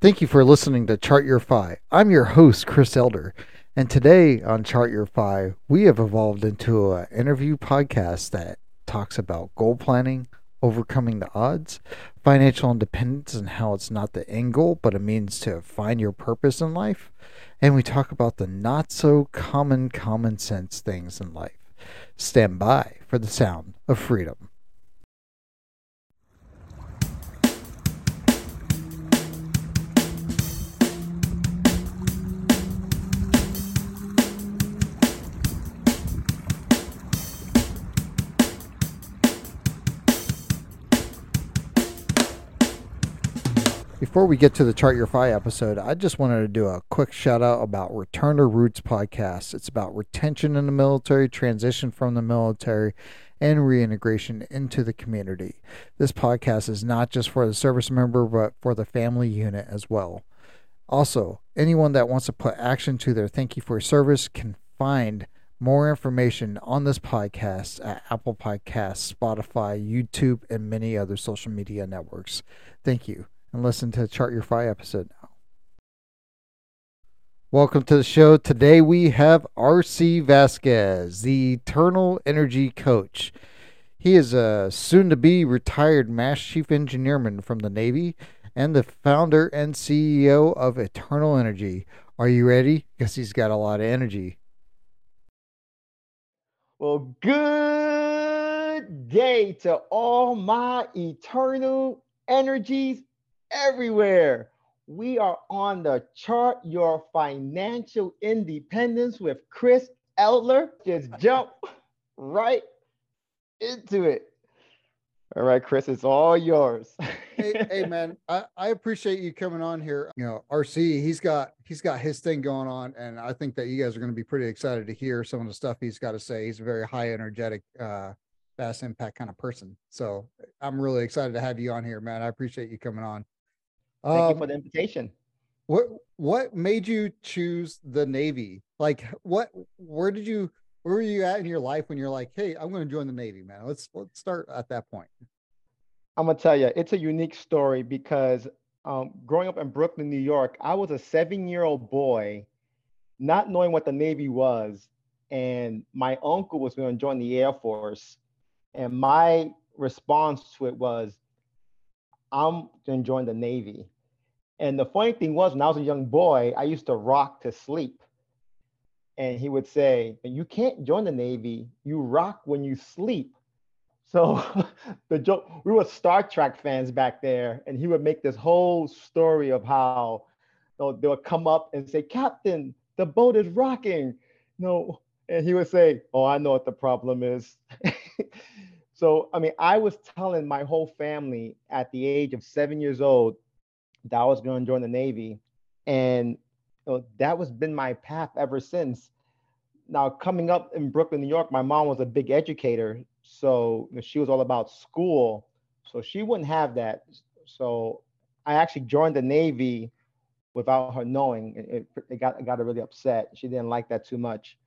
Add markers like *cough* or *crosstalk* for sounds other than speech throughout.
Thank you for listening to Chart Your Fi. I'm your host, Chris Elder. And today on Chart Your Fi, we have evolved into an interview podcast that talks about goal planning, overcoming the odds, financial independence, and how it's not the end goal, but a means to find your purpose in life. And we talk about the not so common common sense things in life. Stand by for the sound of freedom. Before we get to the Chart Your Fi episode, I just wanted to do a quick shout out about Return to Roots podcast. It's about retention in the military, transition from the military, and reintegration into the community. This podcast is not just for the service member, but for the family unit as well. Also, anyone that wants to put action to their thank you for service can find more information on this podcast at Apple Podcasts, Spotify, YouTube, and many other social media networks. Thank you and listen to the Chart Your Fi episode now. Welcome to the show. Today we have Arcy Vazquez, the Eternal Energy Coach. He is a soon to be retired Master Chief Engineman from the Navy and the founder and CEO of Eternal Energy. Are you ready? Because he's got a lot of energy. Well, good day to all my eternal energies everywhere. We are on the chart your financial independence with Chris Elder. Just jump right into it. All right, Chris, it's all yours. hey, hey, man, I, I appreciate you coming on here. You know, Arcy, he's got he's got his thing going on, and I think that you guys are going to be pretty excited to hear some of the stuff he's got to say. He's a very high energetic, uh, fast impact kind of person. So I'm really excited to have you on here, man. I appreciate you coming on. Thank um, you for the invitation. What what made you choose the Navy? Like what where did you where were you at in your life when you're like, hey, I'm going to join the Navy, man? Let's let's start at that point. I'm gonna tell you, it's a unique story because um, growing up in Brooklyn, New York, I was a seven-year-old boy, not knowing what the Navy was, and my uncle was going to join the Air Force, and my response to it was, I'm going to join the Navy. And the funny thing was, when I was a young boy, I used to rock to sleep. And he would say, You can't join the Navy, you rock when you sleep. So *laughs* the joke, we were Star Trek fans back there, and he would make this whole story of how you know, they would come up and say, Captain, the boat is rocking. No, and he would say, Oh, I know what the problem is. *laughs* So, I mean, I was telling my whole family at the age of seven years old that I was going to join the Navy. And you know, that was been my path ever since. Now, coming up in Brooklyn, New York, my mom was a big educator. So you know, she was all about school. So she wouldn't have that. So I actually joined the Navy without her knowing. It, it, got, it got her really upset. She didn't like that too much.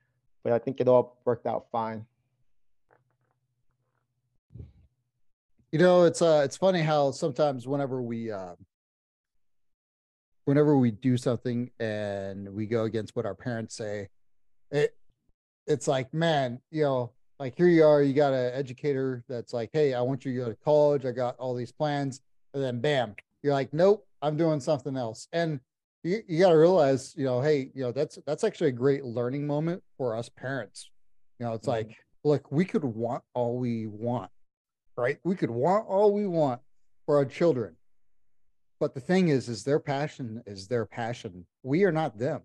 But I think it all worked out fine. You know, it's uh it's funny how sometimes whenever we uh, whenever we do something and we go against what our parents say, it it's like, man, you know, like here you are, you got an educator that's like, hey, I want you to go to college, I got all these plans, and then bam, you're like, nope, I'm doing something else. And you, you got to realize, you know, hey, you know, that's that's actually a great learning moment for us parents. You know, it's mm-hmm. like, look, we could want all we want right? We could want all we want for our children. But the thing is, is their passion is their passion. We are not them.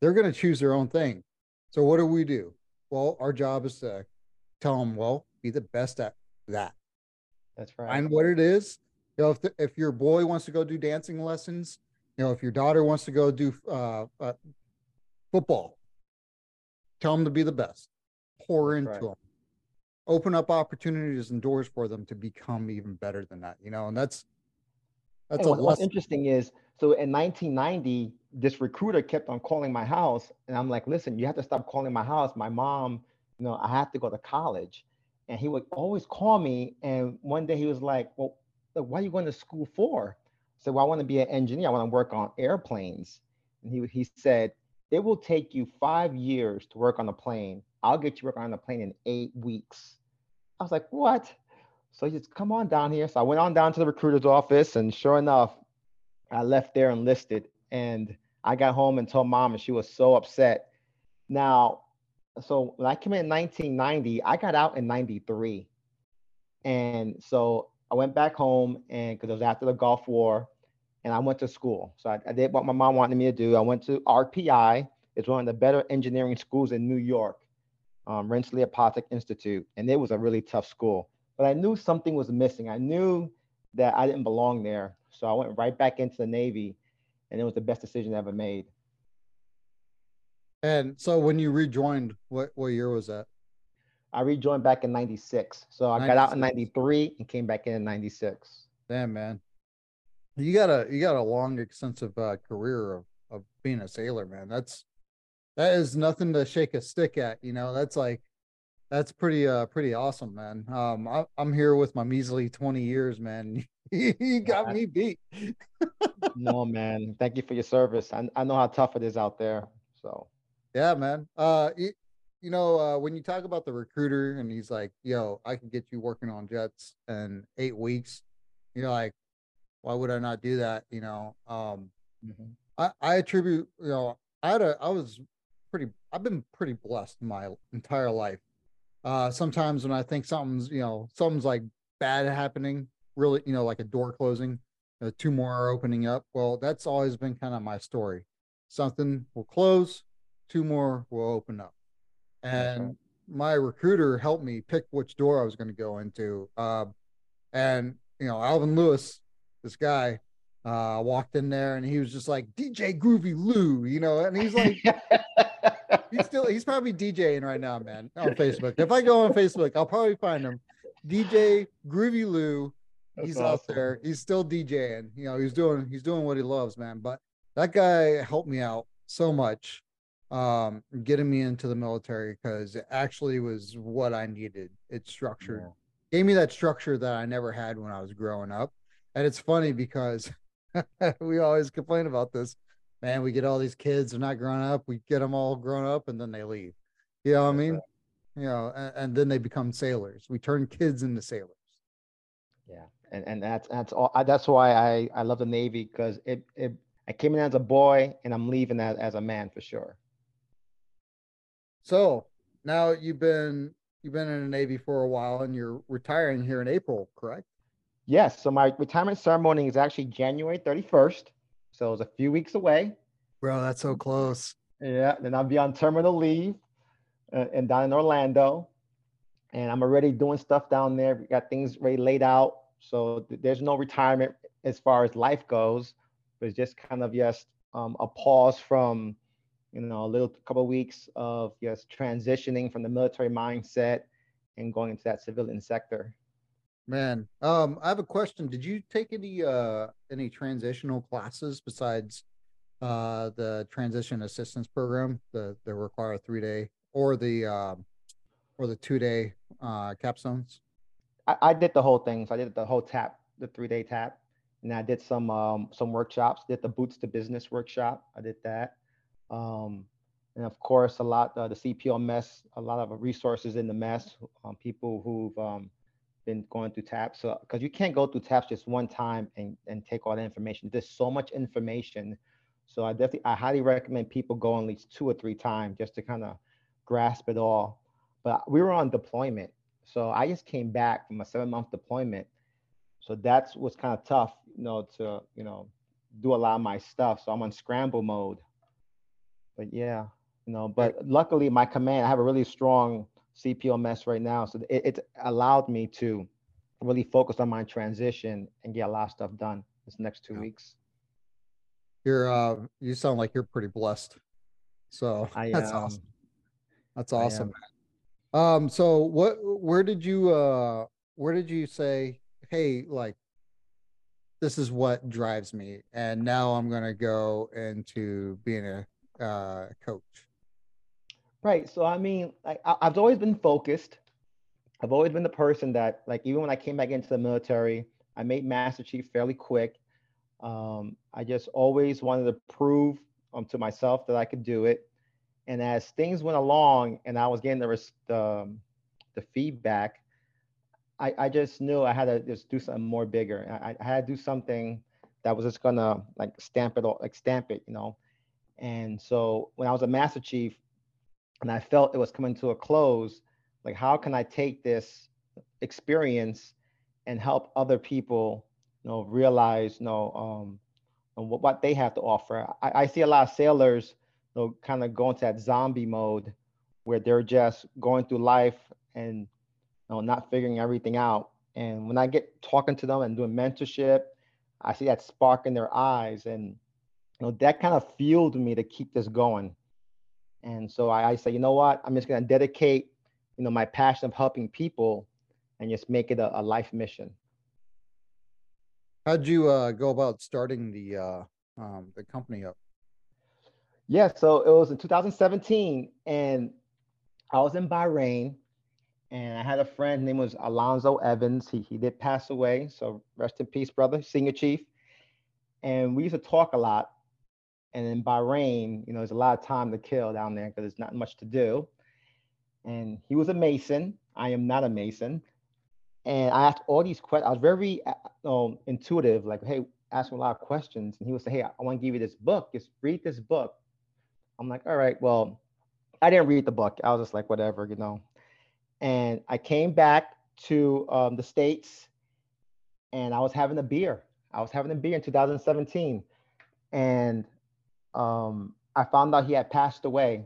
They're going to choose their own thing. So what do we do? Well, our job is to tell them, well, be the best at that. That's right. Find what it is. You know, if, the, if your boy wants to go do dancing lessons, you know, if your daughter wants to go do uh, uh, football, tell them to be the best. Pour That's into right. them open up opportunities and doors for them to become even better than that, you know, and that's that's and a what's interesting is so in 1990, this recruiter kept on calling my house, and I'm like, listen, you have to stop calling my house. My mom, you know, I have to go to college. And he would always call me. And one day he was like, Well, uh, why are you going to school for? said, Well, I want to be an engineer. I want to work on airplanes. And he, he said, It will take you five years to work on a plane. I'll get you working on the plane in eight weeks. I was like, What? So he said, Come on down here. So I went on down to the recruiter's office, and sure enough, I left there enlisted. And I got home and told mom, and she was so upset. Now, so when I came in 1990, I got out in 93. And so I went back home and because it was after the Gulf War and I went to school. So I, I, did what my mom wanted me to do. I went to RPI. It's one of the better engineering schools in New York, um, Rensselaer Polytechnic Institute. And it was a really tough school. But I knew something was missing. I knew that I didn't belong there. So I went right back into the Navy and it was the best decision I ever made. And so when you rejoined, what, what year was that? I rejoined back in 96. So I 96. got out in 93 and came back in in 96. Damn, man. You got a you got a long, extensive uh, career of, of being a sailor, man. That's that is nothing to shake a stick at, you know. That's like that's pretty uh pretty awesome, man. Um I, I'm here with my measly 20 years, man. *laughs* you got me beat. *laughs* no, man. Thank you for your service. I, I know how tough it is out there. So yeah, man. Uh, you, you know, uh, when you talk about the recruiter and he's like, "Yo, I can get you working on jets in eight weeks," you're like, "Why would I not do that?" You know, um, mm-hmm. I, I attribute, you know, I had a, I was pretty, I've been pretty blessed my entire life. Uh, sometimes when I think something's, you know, something's like bad happening, really, you know, like a door closing, uh, two more are opening up. Well, that's always been kind of my story. Something will close, two more will open up. And my recruiter helped me pick which door I was going to go into. Uh, and, you know, Alvin Lewis, this guy, uh, walked in there and he was just like DJ Groovy Lou, you know, and he's like, *laughs* he's still, he's probably DJing right now, man, on Facebook. If I go on Facebook, I'll probably find him. DJ Groovy Lou. That's he's awesome. out there. He's still DJing. You know, he's doing he's doing what he loves, man. But that guy helped me out so much um getting me into the military because it actually was what I needed. It structured yeah. gave me that structure that I never had when I was growing up. And it's funny because *laughs* we always complain about this. Man, we get all these kids, they're not grown up, we get them all grown up and then they leave. You know what I mean? You know, and, and then they become sailors. We turn kids into sailors. Yeah. And and that's that's all that's why I I love the Navy because it it I came in as a boy and I'm leaving as, as a man for sure. So now you've been you've been in the Navy for a while and you're retiring here in April, correct? Yes. So my retirement ceremony is actually January 31st. So it's a few weeks away. Bro, that's so close. Yeah. Then I'll be on terminal leave uh, and down in Orlando. And I'm already doing stuff down there. We got things already laid out. So th- there's no retirement as far as life goes, but it's just kind of just um, a pause from you know, a little couple of weeks of just transitioning from the military mindset and going into that civilian sector. Man, um, I have a question. Did you take any uh any transitional classes besides uh the transition assistance program, the the require three day or the um or the two day uh capstones? I, I did the whole thing. So I did the whole tap, the three day tap, and I did some um some workshops. Did the boots to business workshop. I did that. Um, and of course, a lot uh, the CPO mess, a lot of resources in the mess, um, people who've um, been going through TAPS. So, because you can't go through TAPS just one time and, and take all the information. There's so much information. So I definitely, I highly recommend people go at least two or three times just to kind of grasp it all. But we were on deployment. So I just came back from a seven month deployment. So that's what's kind of tough, you know, to, you know, do a lot of my stuff. So I'm on scramble mode but yeah, you know, but luckily my command, I have a really strong CPOMS right now. So it, it allowed me to really focus on my transition and get a lot of stuff done this next two yeah. weeks. You're, uh, you sound like you're pretty blessed. So I, *laughs* that's awesome. That's awesome. Um, so what, where did you, uh, where did you say, Hey, like, this is what drives me. And now I'm going to go into being a uh, coach? Right. So I mean, I, I've always been focused. I've always been the person that, like, even when I came back into the military, I made Master Chief fairly quick. Um, I just always wanted to prove um, to myself that I could do it. And as things went along and I was getting the, um, the feedback, I, I just knew I had to just do something more bigger. I, I had to do something that was just gonna like stamp it all, like stamp it, you know. And so when I was a master chief and I felt it was coming to a close, like how can I take this experience and help other people, you know, realize, you know, um, what, what they have to offer. I, I see a lot of sailors, you know, kind of go into that zombie mode where they're just going through life and you know, not figuring everything out. And when I get talking to them and doing mentorship, I see that spark in their eyes, and you know that kind of fueled me to keep this going. And so I, I say, you know what? I'm just gonna dedicate, you know, my passion of helping people, and just make it a, a life mission. How'd you uh, go about starting the uh, um, the company up? Yeah, so it was in 2017, and I was in Bahrain, and I had a friend. His name was Alonzo Evans. He he did pass away, so rest in peace, brother, senior chief. And we used to talk a lot. And in Bahrain, you know, there's a lot of time to kill down there because there's not much to do. And he was a Mason. I am not a Mason. And I asked all these questions. I was very um, intuitive, like, hey, ask him a lot of questions. And he would say, hey, I want to give you this book. Just read this book. I'm like, all right, well, I didn't read the book. I was just like, whatever, you know and I came back to um, the States and I was having a beer. I was having a beer in 2017. And um, I found out he had passed away.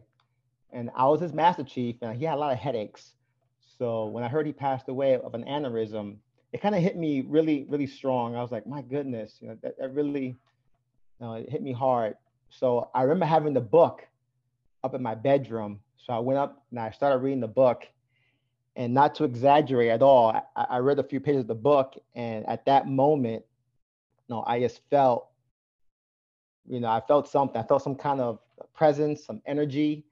And I was his master chief and he had a lot of headaches. So when I heard he passed away of an aneurysm, it kind of hit me really, really strong. I was like, my goodness, you know, that, that really you know, it hit me hard. So I remember having the book up in my bedroom. So I went up and I started reading the book and not to exaggerate at all, I, I, read a few pages of the book, and at that moment, you know, I just felt, you know, I felt something. I felt some kind of presence, some energy,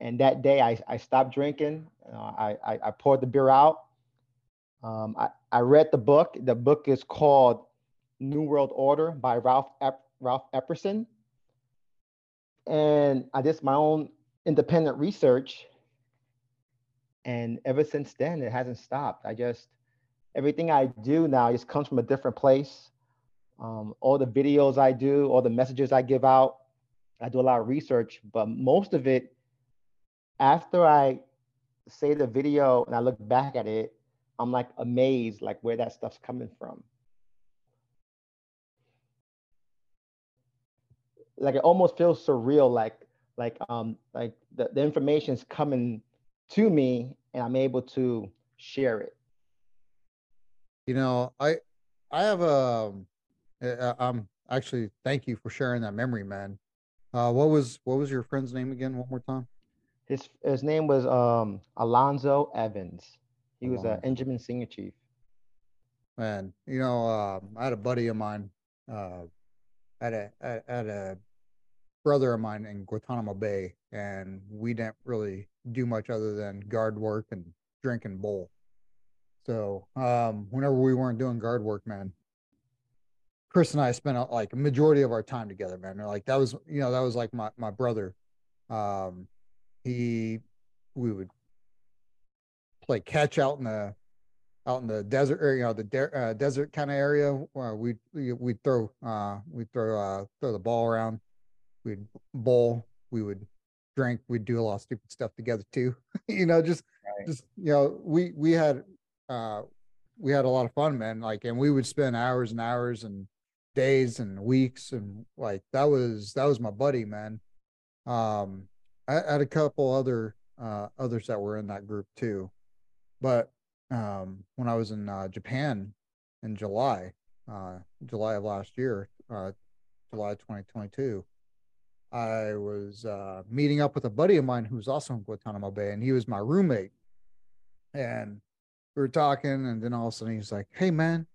and that day I, I stopped drinking. I, I, I poured the beer out. Um, I, I read the book. The book is called New World Order by Ralph Ep- Ralph Epperson, and I did my own independent research and ever since then it hasn't stopped i just everything i do now just comes from a different place um, all the videos i do all the messages i give out i do a lot of research but most of it after i say the video and i look back at it i'm like amazed like where that stuff's coming from like it almost feels surreal like like um like the, the information is coming to me and I'm able to share it. You know, I I have a um I'm actually thank you for sharing that memory, man. Uh what was what was your friend's name again one more time? His his name was um Alonzo Evans. He was an Engineman senior chief. Man, you know, uh, I had a buddy of mine, uh, at a at a brother of mine in Guantanamo Bay, and we didn't really do much other than guard work and drink and bowl. So um, whenever we weren't doing guard work, man, Chris and I spent like a majority of our time together, man. Like that was, you know, that was like my my brother. Um, he, we would play catch out in the out in the desert or you know the de- uh, desert kind of area where we we we'd throw uh we'd throw uh throw the ball around we'd bowl, we would drink, we'd do a lot of stupid stuff together too. *laughs* you know, just right. just you know, we we had uh we had a lot of fun, man. Like and we would spend hours and hours and days and weeks and like that was that was my buddy, man. Um I had a couple other uh others that were in that group too. But um when I was in uh, Japan in July, uh July of last year, uh July 2022, I was uh, meeting up with a buddy of mine who was also in Guantanamo Bay, and he was my roommate. And we were talking, and then all of a sudden he's like, "Hey, man,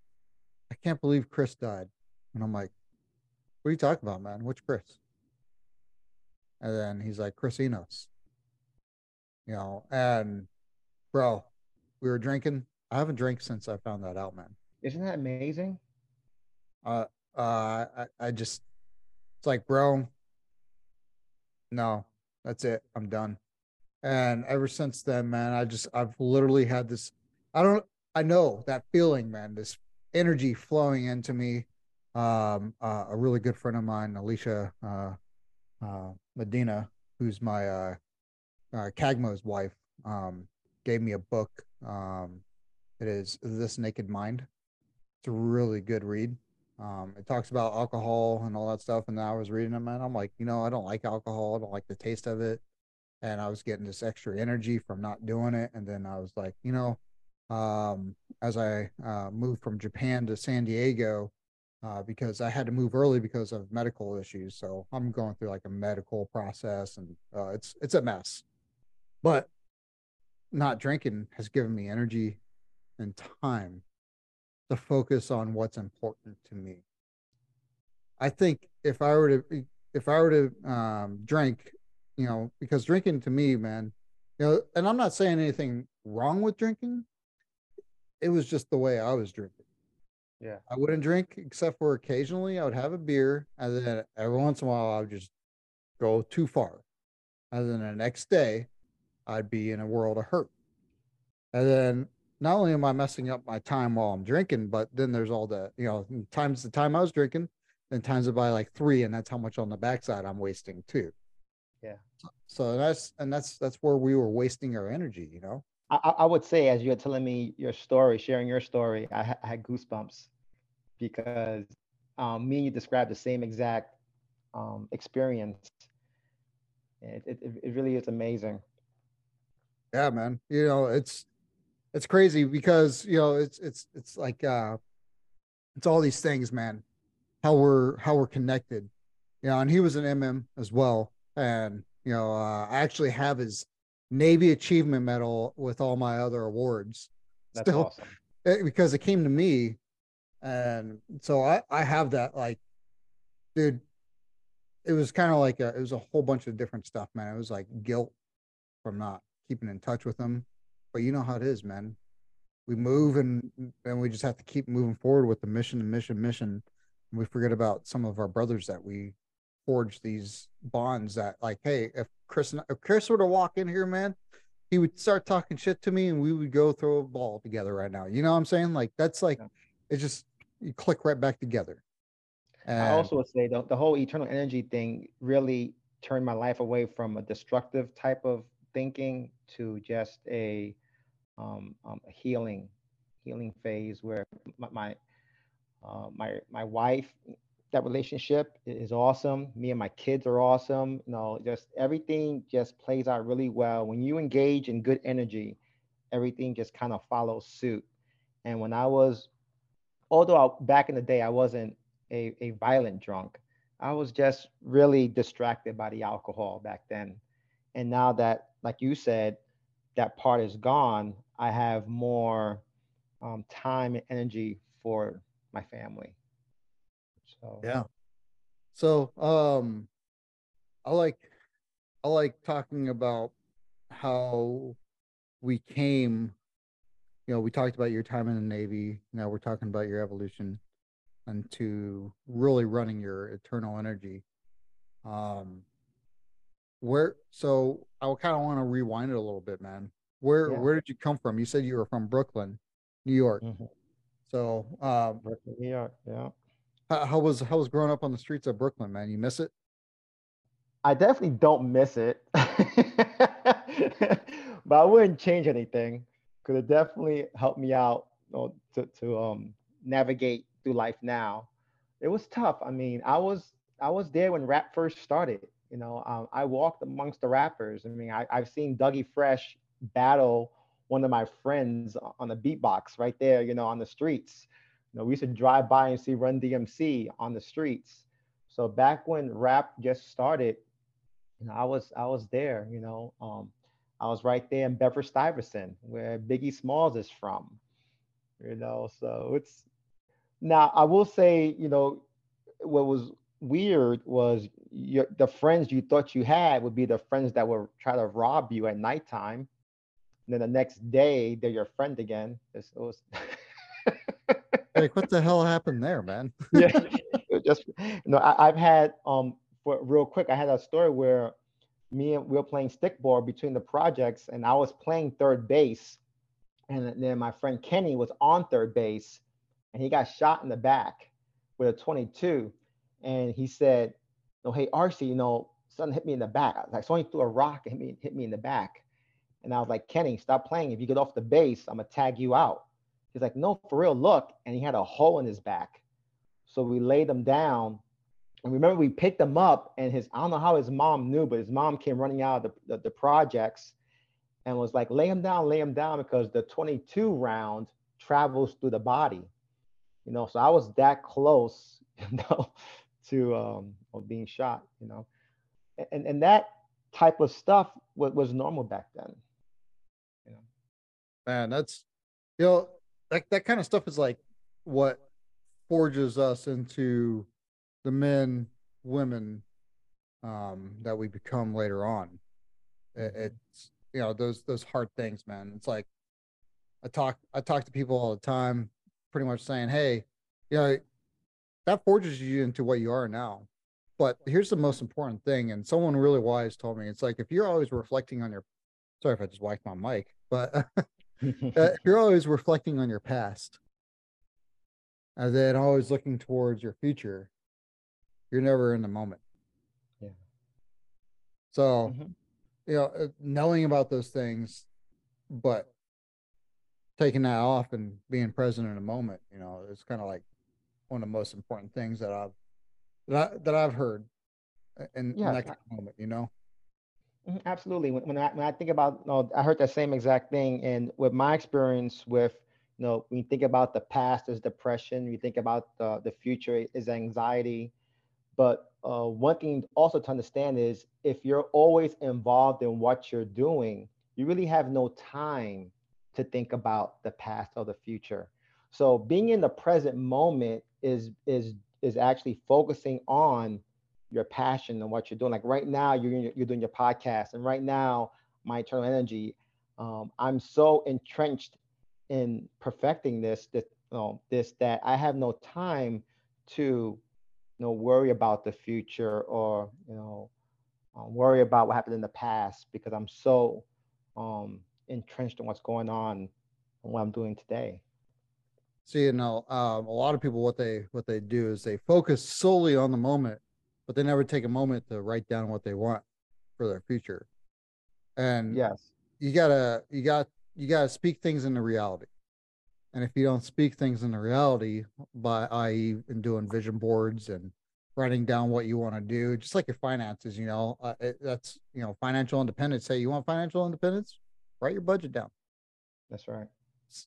I can't believe Chris died." And I'm like, "What are you talking about, man? Which Chris?" And then he's like, "Chris Enos." You know, and bro, we were drinking. I haven't drank since I found that out, man. Isn't that amazing? Uh, uh, I, I just, it's like, bro, no, that's it. I'm done. And ever since then, man, I just, I've literally had this, I don't, I know that feeling, man, this energy flowing into me. Um, uh, a really good friend of mine, Alicia, uh, uh, Medina, who's my, uh, uh, Kagmo's wife, um, gave me a book. Um, it is This Naked Mind. It's a really good read. Um, it talks about alcohol and all that stuff. And I was reading them and I'm like, you know, I don't like alcohol. I don't like the taste of it. And I was getting this extra energy from not doing it. And then I was like, you know, um, as I uh, moved from Japan to San Diego, uh, because I had to move early because of medical issues. So I'm going through like a medical process and uh, it's, it's a mess, but not drinking has given me energy and time to focus on what's important to me. I think if I were to if I were to um, drink, you know, because drinking to me, man, you know, and I'm not saying anything wrong with drinking. It was just the way I was drinking. Yeah. I wouldn't drink except for occasionally I would have a beer, and then every once in a while I would just go too far. And then the next day, I'd be in a world of hurt. And then not only am I messing up my time while I'm drinking, but then there's all the, you know, times the time I was drinking, and times it by like three, and that's how much on the backside I'm wasting too. Yeah. So that's and that's that's where we were wasting our energy, you know. I, I would say, as you're telling me your story, sharing your story, I, ha- I had goosebumps because um, me and you described the same exact um, experience. It, it, it really is amazing. Yeah, man. You know, it's it's crazy because you know it's it's it's like uh it's all these things man how we're how we're connected you know and he was an mm as well and you know uh, i actually have his navy achievement medal with all my other awards that's still awesome. it, *laughs* eh, because it came to me and so i i have that like dude it was kind of like a, it was a whole bunch of different stuff man it was like guilt from not keeping in touch with them but you know how it is, man. We move and and we just have to keep moving forward with the mission and mission, mission. And we forget about some of our brothers that we forge these bonds that like, hey, if Chris if Chris were to walk in here, man, he would start talking shit to me and we would go throw a ball together right now. You know what I'm saying? Like that's like yeah. it's just you click right back together. And I also would say the, the whole eternal energy thing really turned my life away from a destructive type of thinking to just a um, um, healing healing phase where my my, uh, my my wife that relationship is awesome. Me and my kids are awesome. You know just everything just plays out really well. When you engage in good energy everything just kind of follows suit. And when i was although I, back in the day i wasn't a, a violent drunk i was just really distracted by the alcohol back then and now that like you said that part is gone, I have more um, time and energy for my family. So yeah. So um, I like I like talking about how we came. You know, we talked about your time in the Navy. Now we're talking about your evolution into really running your eternal energy. Um, where so I kind of want to rewind it a little bit, man. Where yeah. where did you come from? You said you were from Brooklyn, New York. Mm-hmm. So um, Brooklyn, New York, yeah. How, how was how was growing up on the streets of Brooklyn, man? You miss it? I definitely don't miss it, *laughs* but I wouldn't change anything because it definitely helped me out you know, to to um, navigate through life now. It was tough. I mean, I was I was there when rap first started. You know, um, I walked amongst the rappers. I mean, I, I've seen Dougie Fresh battle one of my friends on the beatbox right there, you know, on the streets. You know, we used to drive by and see Run DMC on the streets. So back when rap just started, you know, I was I was there, you know. Um, I was right there in Bedford Stuyvesant, where Biggie Smalls is from. You know, so it's now I will say, you know, what was weird was your, the friends you thought you had would be the friends that would try to rob you at nighttime. And then the next day, they're your friend again. It was, *laughs* like, what the hell happened there, man? yeah, *laughs* just you know, I, have had um for real quick, I had a story where me and we were playing stickball between the projects, and I was playing third base, and then my friend Kenny was on third base, and he got shot in the back with a 22, and he said, "No, hey Arcy, you know, something hit me in the back. Like someone threw a rock and hit me hit me in the back." And I was like, Kenny, stop playing. If you get off the base, I'm gonna tag you out. He's like, no, for real, look. And he had a hole in his back. So we laid him down. And remember, we picked him up, and his I don't know how his mom knew, but his mom came running out of the, the, the projects and was like, lay him down, lay him down, because the 22 round travels through the body. You know, so I was that close, *laughs* you know, to um being shot, you know. And and that type of stuff was, was normal back then. You know. Man, that's you know, that that kind of stuff is like what forges us into the men, women um, that we become later on. It, mm-hmm. it's you know those those hard things, man. It's like I talk I talk to people all the time, pretty much saying, "Hey, you know, that forges you into what you are now." But here's the most important thing, and someone really wise told me, it's like if you're always reflecting on your, sorry if I just whacked my mic, but *laughs* *laughs* uh, if you're always reflecting on your past, and then always looking towards your future, you're never in the moment. Yeah. So, mm-hmm. you know, uh, knowing about those things, but taking that off and being present in a moment, you know, it's kind of like one of the most important things that I've that I, that I've heard in, yeah, in that kind of moment. You know. Mm-hmm, absolutely. When, when I when I think about, you know, I heard that same exact thing, and with my experience with you know, when you think about the past as depression, you think about the, the future is anxiety. But uh, one thing also to understand is if you're always involved in what you're doing, you really have no time to think about the past or the future. So being in the present moment is is is actually focusing on your passion and what you're doing. Like right now, you're you're doing your podcast, and right now, my eternal energy. Um, I'm so entrenched in perfecting this that you know, this that I have no time to you know worry about the future or you know um, worry about what happened in the past because I'm so um, entrenched in what's going on and what I'm doing today. See, you know, um, a lot of people what they what they do is they focus solely on the moment, but they never take a moment to write down what they want for their future. And yes, you gotta you got you gotta speak things into reality. And if you don't speak things into reality by i.e. in doing vision boards and writing down what you want to do, just like your finances, you know, uh, it, that's you know financial independence. Say you want financial independence, write your budget down. That's right.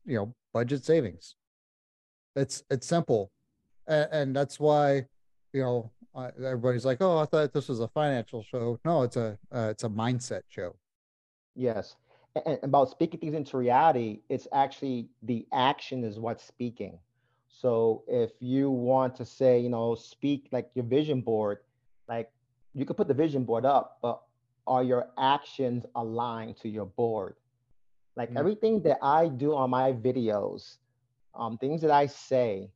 You know, budget savings it's it's simple, and, and that's why you know uh, everybody's like, oh, I thought this was a financial show. No, it's a uh, it's a mindset show. Yes, and about speaking things into reality, it's actually the action is what's speaking. So if you want to say, you know, speak like your vision board, like you could put the vision board up, but are your actions aligned to your board? Like mm-hmm. everything that I do on my videos, um, things that I say,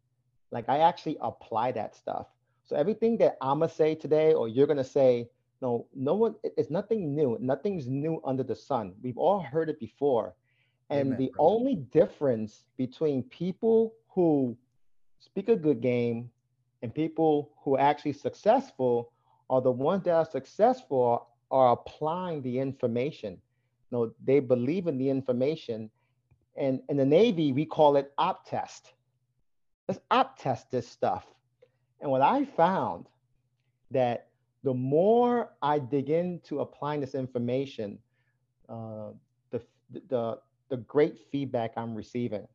like I actually apply that stuff. So everything that I'm gonna say today, or you're gonna say, no, no one, it's nothing new. Nothing's new under the sun. We've all heard it before. And Amen, the only difference between people who speak a good game and people who are actually successful are the ones that are successful are applying the information. You know, they believe in the information and in the Navy, we call it op test. Let's op test this stuff. And what I found that the more I dig into applying this information, uh, the, the, the great feedback I'm receiving.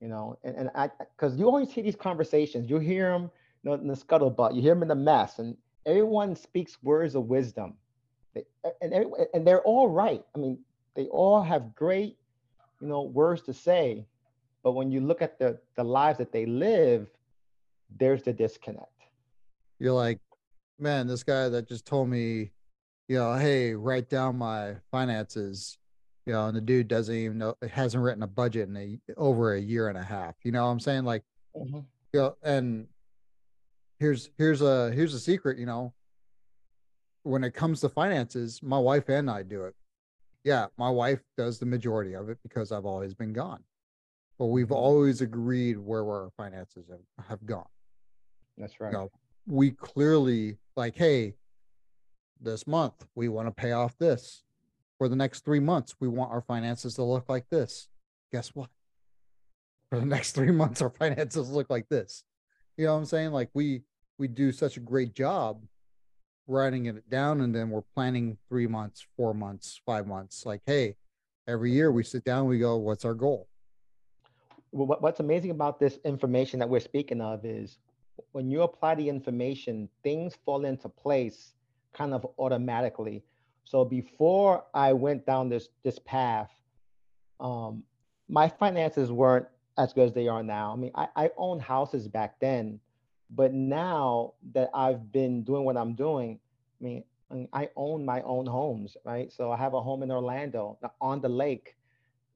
You know, and, and I, because you always hear these conversations, you hear them you know, in the scuttlebutt, you hear them in the mess, and everyone speaks words of wisdom. They, and, and they're all right. I mean, they all have great you know, words to say, but when you look at the the lives that they live, there's the disconnect. You're like, man, this guy that just told me, you know, hey, write down my finances. you know, and the dude doesn't even know, it hasn't written a budget in a, over a year and a half. You know what I'm saying? Like, Mhm. you know, and here's here's a here's a secret. You know, when it comes to finances, my wife and I do it. Yeah, my wife does the majority of it because I've always been gone, but we've Mhm. always agreed where our finances have, have gone. That's right. know, we clearly like, hey, this month we want to pay off this. For the next three months, we want our finances to look like this. Guess what? *laughs* For the next three months, our finances look like this. You know what I'm saying? Like we we do such a great job writing it down, and then we're planning three months, four months, five months. Like, hey, every year we sit down, we go, what's our goal? What's amazing about this information that we're speaking of is when you apply the information, things fall into place kind of automatically. So before I went down this this path, um, my finances weren't as good as they are now. I mean, I, I owned houses back then, but now that I've been doing what I'm doing, I mean, I own my own homes, right? So I have a home in Orlando uh, on the lake,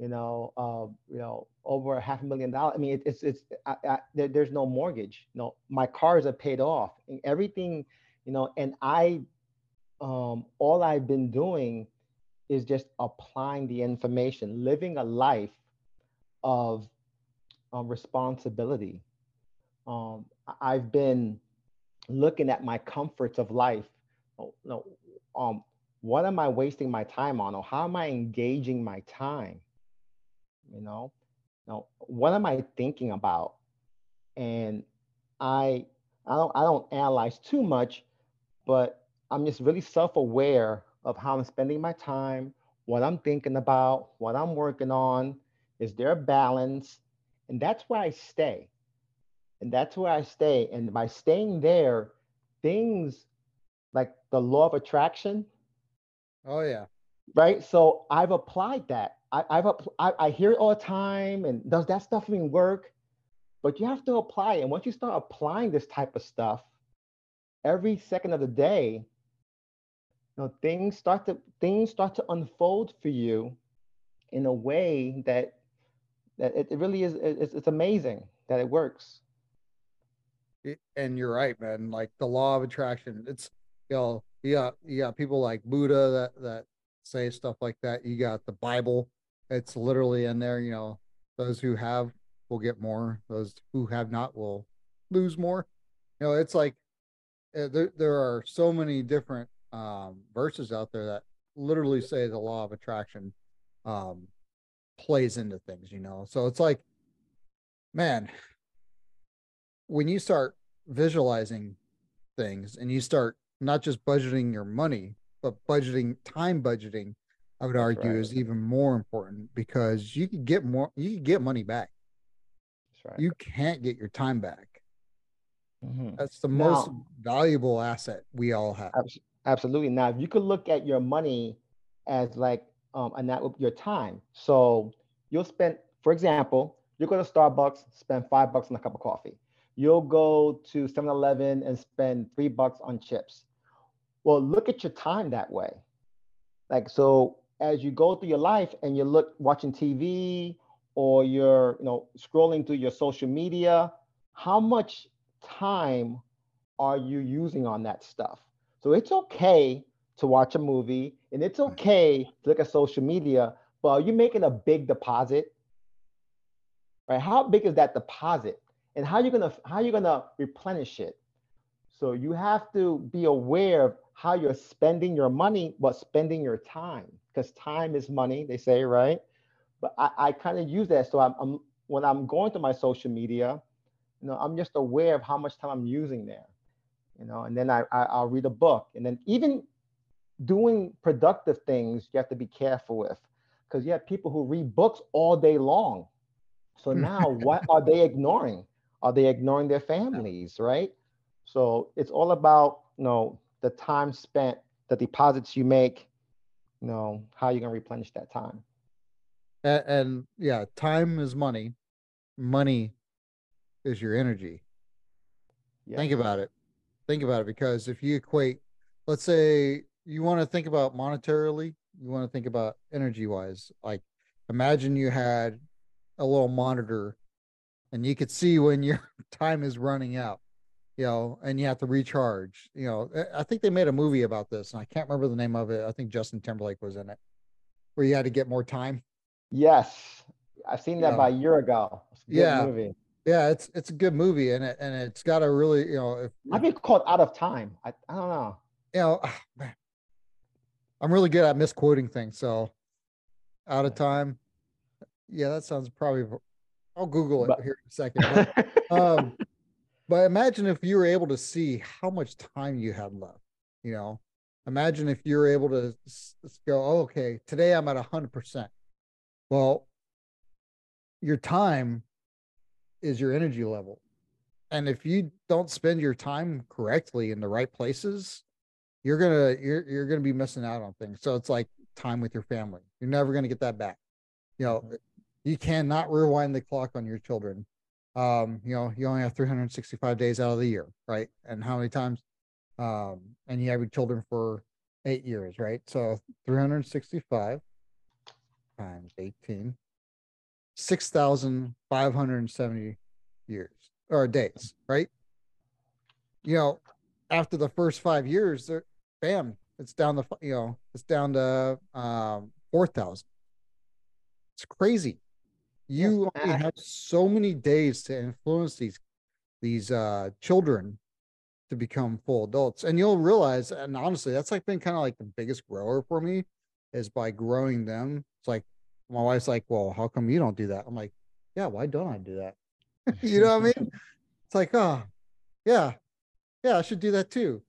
you know, uh, you know, over a half a million dollars. I mean, it, it's it's I, I, there, there's no mortgage. You know, my cars are paid off, and everything, you know, and I, um, all I've been doing is just applying the information, living a life of um, responsibility. Um, I've been looking at my comforts of life. Oh, No, um, what am I wasting my time on, or how am I engaging my time? You know, now what am I thinking about? And I, I don't, I don't analyze too much, but I'm just really self-aware of how I'm spending my time, what I'm thinking about, what I'm working on. Is there a balance? And that's where I stay. And that's where I stay. And by staying there, things like the law of attraction, Oh yeah. right? So I've applied that. I, I've I, I hear it all the time. And does that stuff even work? But you have to apply. And once you start applying this type of stuff, every second of the day, you know, things start to things start to unfold for you in a way that that it, it really is. It's, it's amazing that it works. It- and you're right, man. Like the law of attraction. It's you know, you got people like Buddha that that say stuff like that. You got the Bible. It's literally in there. You know, those who have will get more. Those who have not will lose more. You know, it's like uh, there there are so many different um, verses out there that literally say the law of attraction um, plays into things. You know, so it's like, man, when you start visualizing things and you start not just budgeting your money, but budgeting time budgeting, I would That's argue right. is even more important because you can get more you can get money back. That's right. You can't get your time back. Mhm. That's the most valuable asset we all have. Absolutely. Now, if you could look at your money as like um, and that your time. So you'll spend, for example, you go to Starbucks, spend five bucks on a cup of coffee. You'll go to 7-Eleven and spend three bucks on chips. Well, look at your time that way. Like so, as you go through your life and you look watching TV or you're you know scrolling through your social media, how much time are you using on that stuff? So it's okay to watch a movie and it's mm-hmm. okay to look at social media, but are you making a big deposit? Right? How big is that deposit? And how are you gonna how are you gonna replenish it? So you have to be aware of how you're spending your money, but spending your time, because time is money, they say, right? But I, I kind of use that. So I'm, I'm when I'm going to my social media, you know, I'm just aware of how much time I'm using there, you know, and then I, I I'll read a book, and then even doing productive things, you have to be careful with, because you have people who read books all day long. So hmm. now, what are they ignoring? Are they ignoring their *laughs* families, right? So it's all about you know the time spent, the deposits you make, you know how you're gonna replenish that time. And, and yeah, time is money. Money is your energy. Think about it. Think about it because if you equate, let's say you want to think about monetarily, you want to think about energy wise. Like, imagine you had a little monitor and you could see when your *laughs* time is running out, you know, and you have to recharge. You know, I think they made a movie about this, and I can't remember the name of it. I think Justin Timberlake was in it, where you had to get more time. Yes, I've seen that yeah. about a year ago. yeah, movie. Yeah, it's it's a good movie, and it and it's got a really you know. If, Might be called Out of Time. I, I don't know. You know, I'm really good at misquoting things, so out of time. Yeah, that sounds probably. I'll Google it but, here in a second. But, *laughs* um, but imagine if you were able to see how much time you had left. You know, imagine if you were able to go, oh, okay, today I'm at hundred percent. Well, your time is your energy level. And if you don't spend your time correctly in the right places, you're gonna you're you're gonna be missing out on things. So it's like time with your family. You're never gonna get that back. You know, mm-hmm. you cannot rewind the clock on your children. Um, you know, you only have 365 days out of the year, right? And how many times? Um, and you have your children for eight years, right? So 365 times 18 6,570 years or days, right? You know, after the first five years, they're, bam, it's down to, you know, it's down to um, 4,000. It's crazy. You only have so many days to influence these these uh, children to become full adults. And you'll realize, and honestly, that's like been kind of like the biggest grower for me is by growing them. It's like my wife's like, well, how come you don't do that? I'm like, yeah, why don't I do that? *laughs* you know what I mean? It's like, oh, yeah, yeah, I should do that too.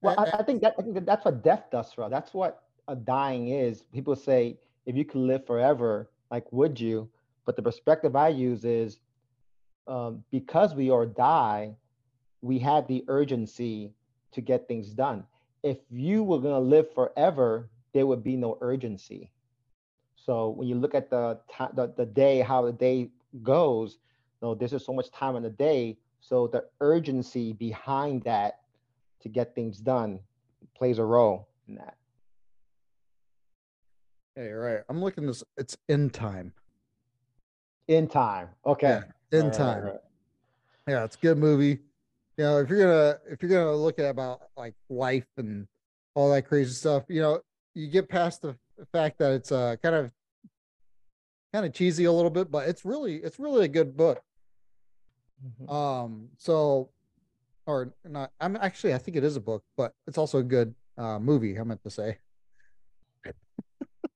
Well, I, I, think that I think that's what death does, for. That's what a dying is. People say, if you could live forever, like, would you? But the perspective I use is, um, because we are die, we have the urgency to get things done. If you were gonna live forever, there would be no urgency. So when you look at the the, the day, how the day goes, you know, this is so much time in the day. So the urgency behind that to get things done plays a role in that. Hey, right. I'm looking this. It's in time. In time. Okay. Yeah, in time. Right, right. Yeah, it's a good movie. You know, if you're gonna if you're gonna look at about like life and all that crazy stuff, you know, you get past the the fact that it's uh kind of kind of cheesy a little bit, but it's really it's really a good book. Mm-hmm. Um, so or not I'm actually I think it is a book, but it's also a good uh movie, I meant to say.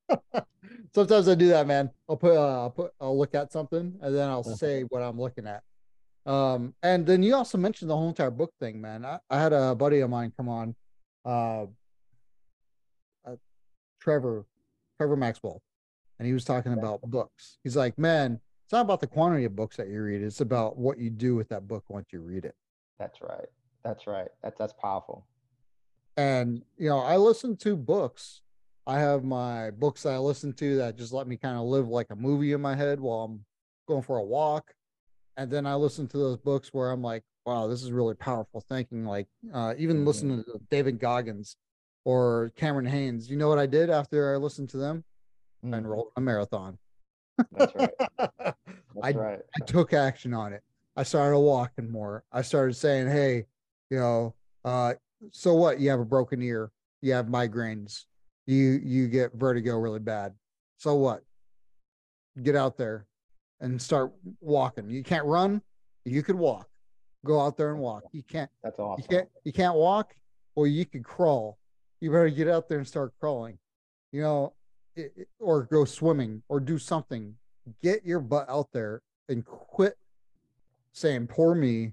*laughs* Sometimes I do that, man. I'll put uh, I'll put I'll look at something and then I'll say what I'm looking at. Um, and then you also mentioned the whole entire book thing, man. I, I had a buddy of mine come on, uh, Trevor, Trevor Maxwell, and he was talking about books. He's like, man, it's not about the quantity of books that you read; it's about what you do with that book once you read it. That's right. That's right. That's that's powerful. And you know, I listen to books. I have my books that I listen to that just let me kind of live like a movie in my head while I'm going for a walk. And then I listen to those books where I'm like, wow, this is really powerful thinking. Like uh, even mm-hmm. listening to David Goggins or Cameron Hanes. You know what I did after I listened to them? Mm. I enrolled a marathon. That's right. *laughs* That's I, right. I took action on it. I started walking more. I started saying, hey, you know, uh, so what? You have a broken ear, you have migraines, you you get vertigo really bad. So what? Get out there and start walking. You can't run, you could walk. Go out there and walk. You can't. That's awesome. You can't. You can't walk, or you could crawl you better get out there and start crawling, you know, it, or go swimming or do something. Get your butt out there and quit saying poor me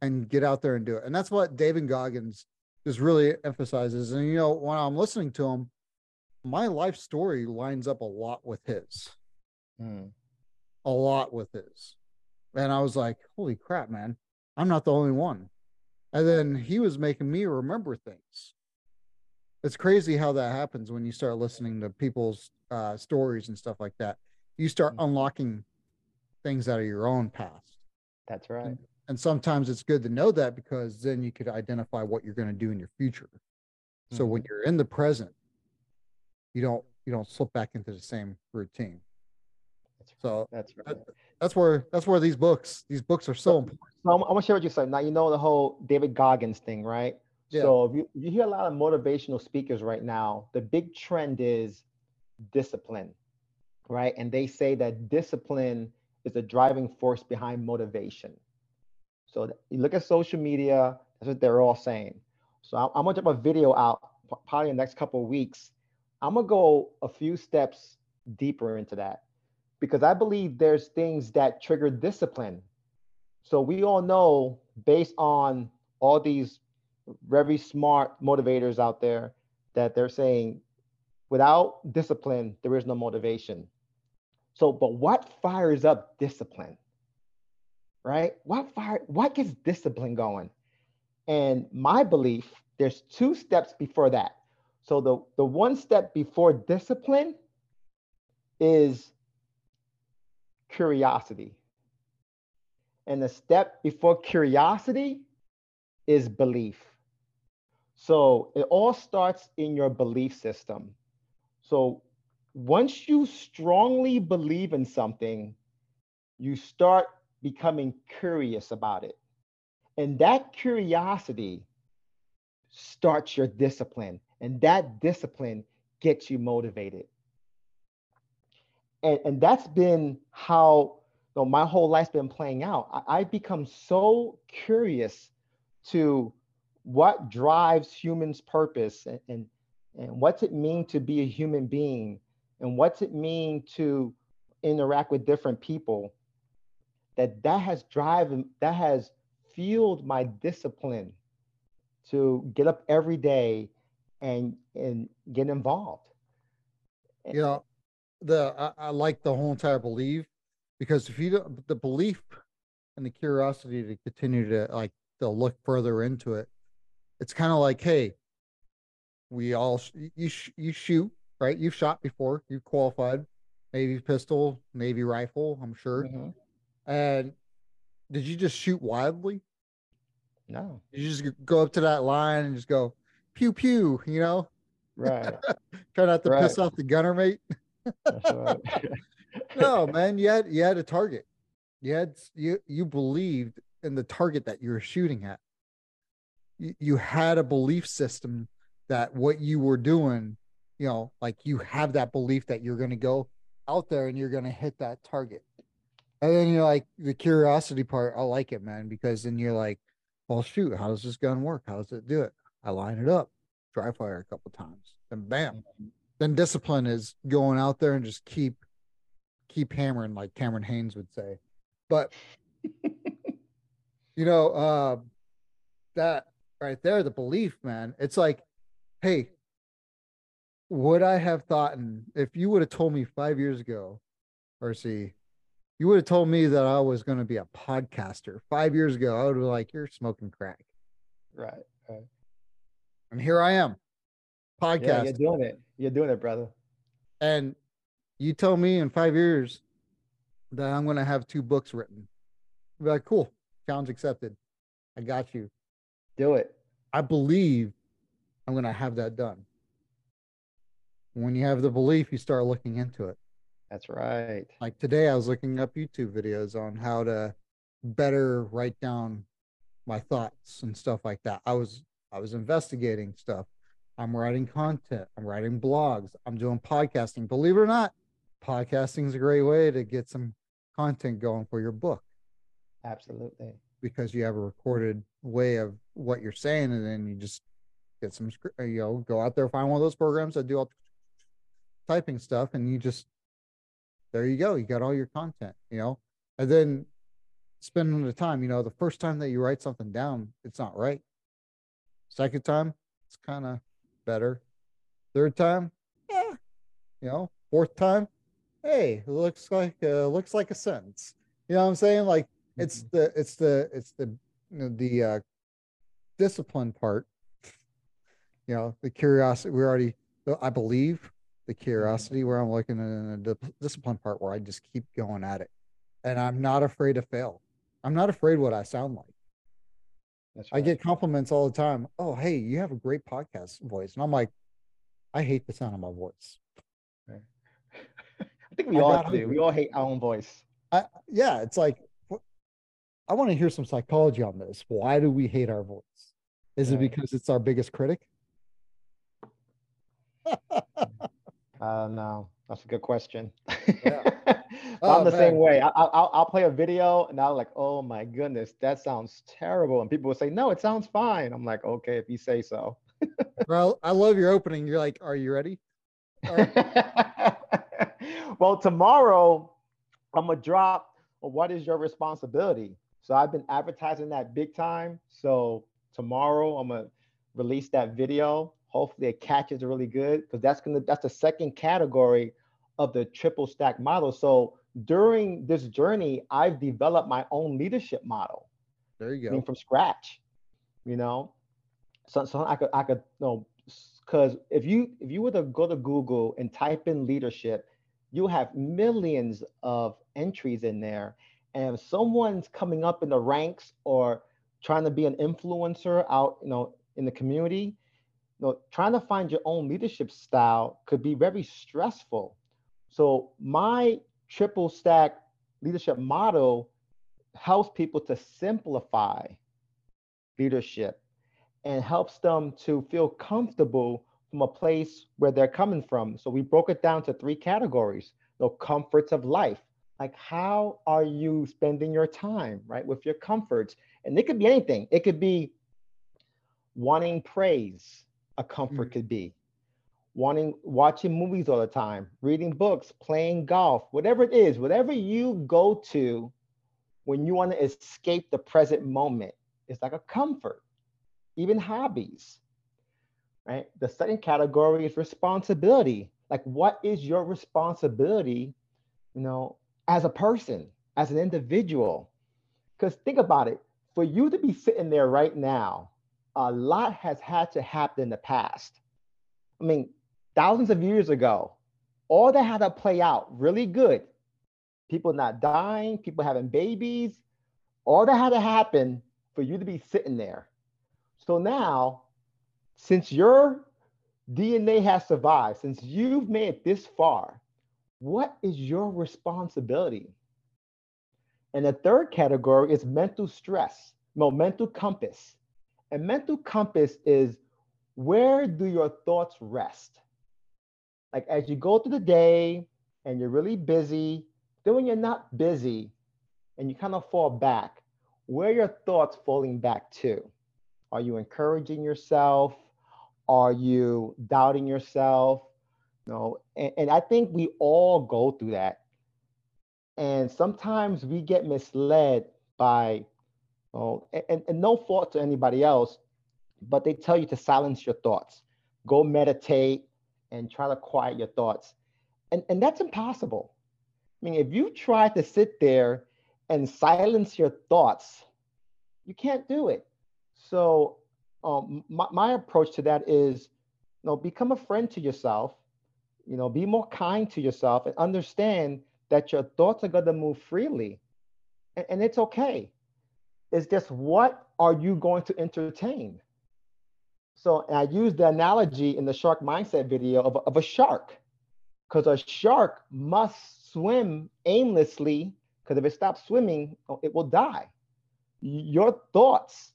and get out there and do it. And that's what David Goggins just really emphasizes. And you know, when I'm listening to him, my life story lines up a lot with his. Mm. A lot with his. And I was like, holy crap, man. I'm not the only one. And then he was making me remember things it's crazy how that happens when you start listening to people's uh, stories and stuff like that. You start mm-hmm. unlocking things out of your own past. That's right. And, and sometimes it's good to know that because then you could identify what you're going to do in your future. So mm-hmm. when you're in the present, you don't you don't slip back into the same routine. So That's right. that's where that's where these books these books are so important. So I'm, I'm gonna share with you something. Now you know the whole David Goggins thing, right? Yeah. So if you, you hear a lot of motivational speakers right now, the big trend is discipline, right? And they say that discipline is the driving force behind motivation. So you look at social media, that's what they're all saying. So I'm, I'm gonna drop a video out probably in the next couple of weeks. I'm gonna go a few steps deeper into that because I believe there's things that trigger discipline. So we all know based on all these very smart motivators out there that they're saying without discipline, there is no motivation. So, but what fires up discipline? Right? What fire what gets discipline going? And my belief, there's two steps before that. So the, the one step before discipline is curiosity. And the step before curiosity is belief. So it all starts in your belief system. So once you strongly believe in something, you start becoming curious about it. And that curiosity starts your discipline, and that discipline gets you motivated. And, and that's been how you know, my whole life's been playing out. I, I've become so curious to what drives humans' purpose and, and, and what's it mean to be a human being and what's it mean to interact with different people that that has driven that has fueled my discipline to get up every day and and get involved You know, the I, I like the whole entire belief because if you don't the belief and the curiosity to continue to like to look further into it, it's kind of like, hey, we all you you shoot right? You've shot before. you've qualified, Navy pistol, Navy rifle. I'm sure. Mhm. And did you just shoot wildly? no Did you just go up to that line and just go pew pew? You know, right *laughs* try not to piss off the gunner mate. right *laughs* no, man, you had you had a target. You had you you believed in the target that you were shooting at. You, you had a belief system that what you were doing, you know, like you have that belief that you're going to go out there and you're going to hit that target. And then you're like the curiosity part. I like it, man, because then you're like, well, shoot, how does this gun work? How does it do it? I line it up, dry fire a couple times, then bam. Then discipline is going out there and just keep keep hammering, like Cameron Hanes would say. But *laughs* you know, uh, that right there, the belief, man. It's like, hey, would I have thought, and if you would have told me five years ago, see, you would have told me that I was going to be a podcaster five years ago, I would have been like, you're smoking crack. right And here I am, yeah podcast. you're doing it you're doing it brother and you tell me in five years that I'm going to have two books written. I'll be like, cool, challenge accepted. I got you. do it I believe I'm going to have that done. When you have the belief, you start looking into it. that's right Like today, I was looking up YouTube videos on how to better write down my thoughts and stuff like that. I was I was investigating stuff. I'm writing content. I'm writing blogs. I'm doing podcasting. Believe it or not, podcasting is a great way to get some content going for your book absolutely because you have a recorded way of what you're saying, and then you just get some script. Uh, you know, go out there, find one of those programs that do all typing stuff, and you just there you go. You got all your content. You know, and then spending the time. You know, the first time that you write something down, it's not right. Second time, it's kind of better. Third time, yeah. You know, fourth time, hey, it looks like uh, looks like a sentence. You know what I'm saying? Like it's Mhm. the it's the it's the you know, the uh discipline part you know the curiosity we already i believe the curiosity where i'm looking at the discipline part where i just keep going at it and i'm not afraid to fail i'm not afraid what i sound like that's i get compliments all the time oh hey you have a great podcast voice and i'm like i hate the sound of my voice *laughs* I think we I all do. We all hate our own voice. I, yeah, it's like I want to hear some psychology on this. Why do we hate our voice? Is it because it's our biggest critic? *laughs* Uh, no, that's a good question. Yeah. *laughs* *laughs* Oh, I'm the same way. I, I, I'll, I'll play a video and I'll like, oh my goodness, that sounds terrible. And people will say, no, it sounds fine. I'm like, okay, if you say so. *laughs* Well, I love your opening. You're like, are you ready? Right. *laughs* well, tomorrow I'm gonna drop what is your responsibility. So I've been advertising that big time. So tomorrow I'm gonna release that video. Hopefully it catches really good because that's gonna that's the second category of the triple stack model. So during this journey, I've developed my own leadership model. There you I mean, go. from scratch, you know. So, so I could, I could, no, because if you if you were to go to Google and type in leadership, you have millions of entries in there, and if someone's coming up in the ranks or trying to be an influencer out, you know, in the community, you know, trying to find your own leadership style could be very stressful. So my triple stack leadership model helps people to simplify leadership and helps them to feel comfortable from a place where they're coming from. So we broke it down to three categories. The comforts of life. Like how are you spending your time, right? With your comforts. And it could be anything. It could be wanting praise, a comfort mm. could be. Wanting watching movies all the time, reading books, playing golf, whatever it is, whatever you go to when you want to escape the present moment. It's like a comfort, even hobbies, right? The second category is responsibility. Like, what is your responsibility, you know, as a person, as an individual? Because think about it for you to be sitting there right now, a lot has had to happen in the past. I mean, thousands of years ago, all that had to play out really good. People not dying, people having babies, all that had to happen for you to be sitting there. So now, since your DNA has survived, since you've made it this far, what is your responsibility? And the third category is mental stress, no, mental compass. And mental compass is where do your thoughts rest? Like as you go through the day and you're really busy, then when you're not busy and you kind of fall back, where are your thoughts falling back to? Are you encouraging yourself? Are you doubting yourself? No, and, and I think we all go through that. And sometimes we get misled by, oh, and, and no fault to anybody else, but they tell you to silence your thoughts, go meditate and try to quiet your thoughts. And, and that's impossible. I mean, if you try to sit there and silence your thoughts, you can't do it. So um, my, my approach to that is, you know, become a friend to yourself, you know, be more kind to yourself and understand that your thoughts are going to move freely. And, and it's okay. It's just what are you going to entertain? So I use the analogy in the shark mindset video of, a- of a shark, because a shark must swim aimlessly, because if it stops swimming, oh, it will die. Your thoughts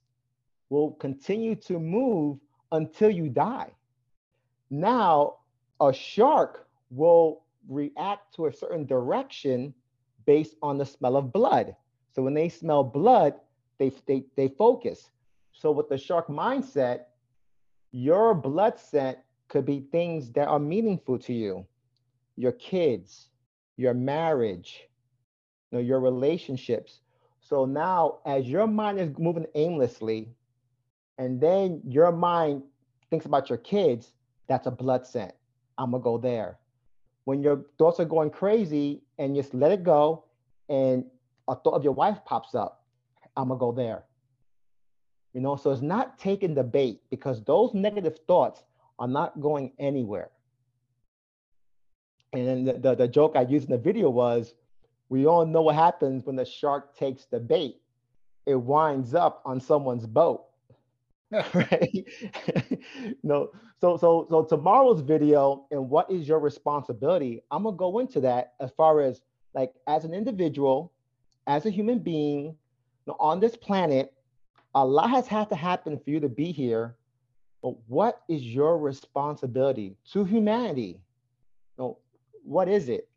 will continue to move until you die. Now, a shark will react to a certain direction based on the smell of blood. So when they smell blood, they, they, they focus. So with the shark mindset, your blood scent could be things that are meaningful to you. Your kids your marriage you know, your relationships. So now as your mind is moving aimlessly and then your mind thinks about your kids that's a blood scent i'm gonna go there. When your thoughts are going crazy and just let it go and a thought of your wife pops up i'm gonna go there you know, so it's not taking the bait because those negative thoughts are not going anywhere. And then the, the, the joke I used in the video was we all know what happens when the shark takes the bait. It winds up on someone's boat. *laughs* right? *laughs* no. So so so tomorrow's video and what is your responsibility? I'm gonna go into that as far as like as an individual, as a human being on this planet, a lot has had to happen for you to be here. But what is your responsibility to humanity? You know, what is it?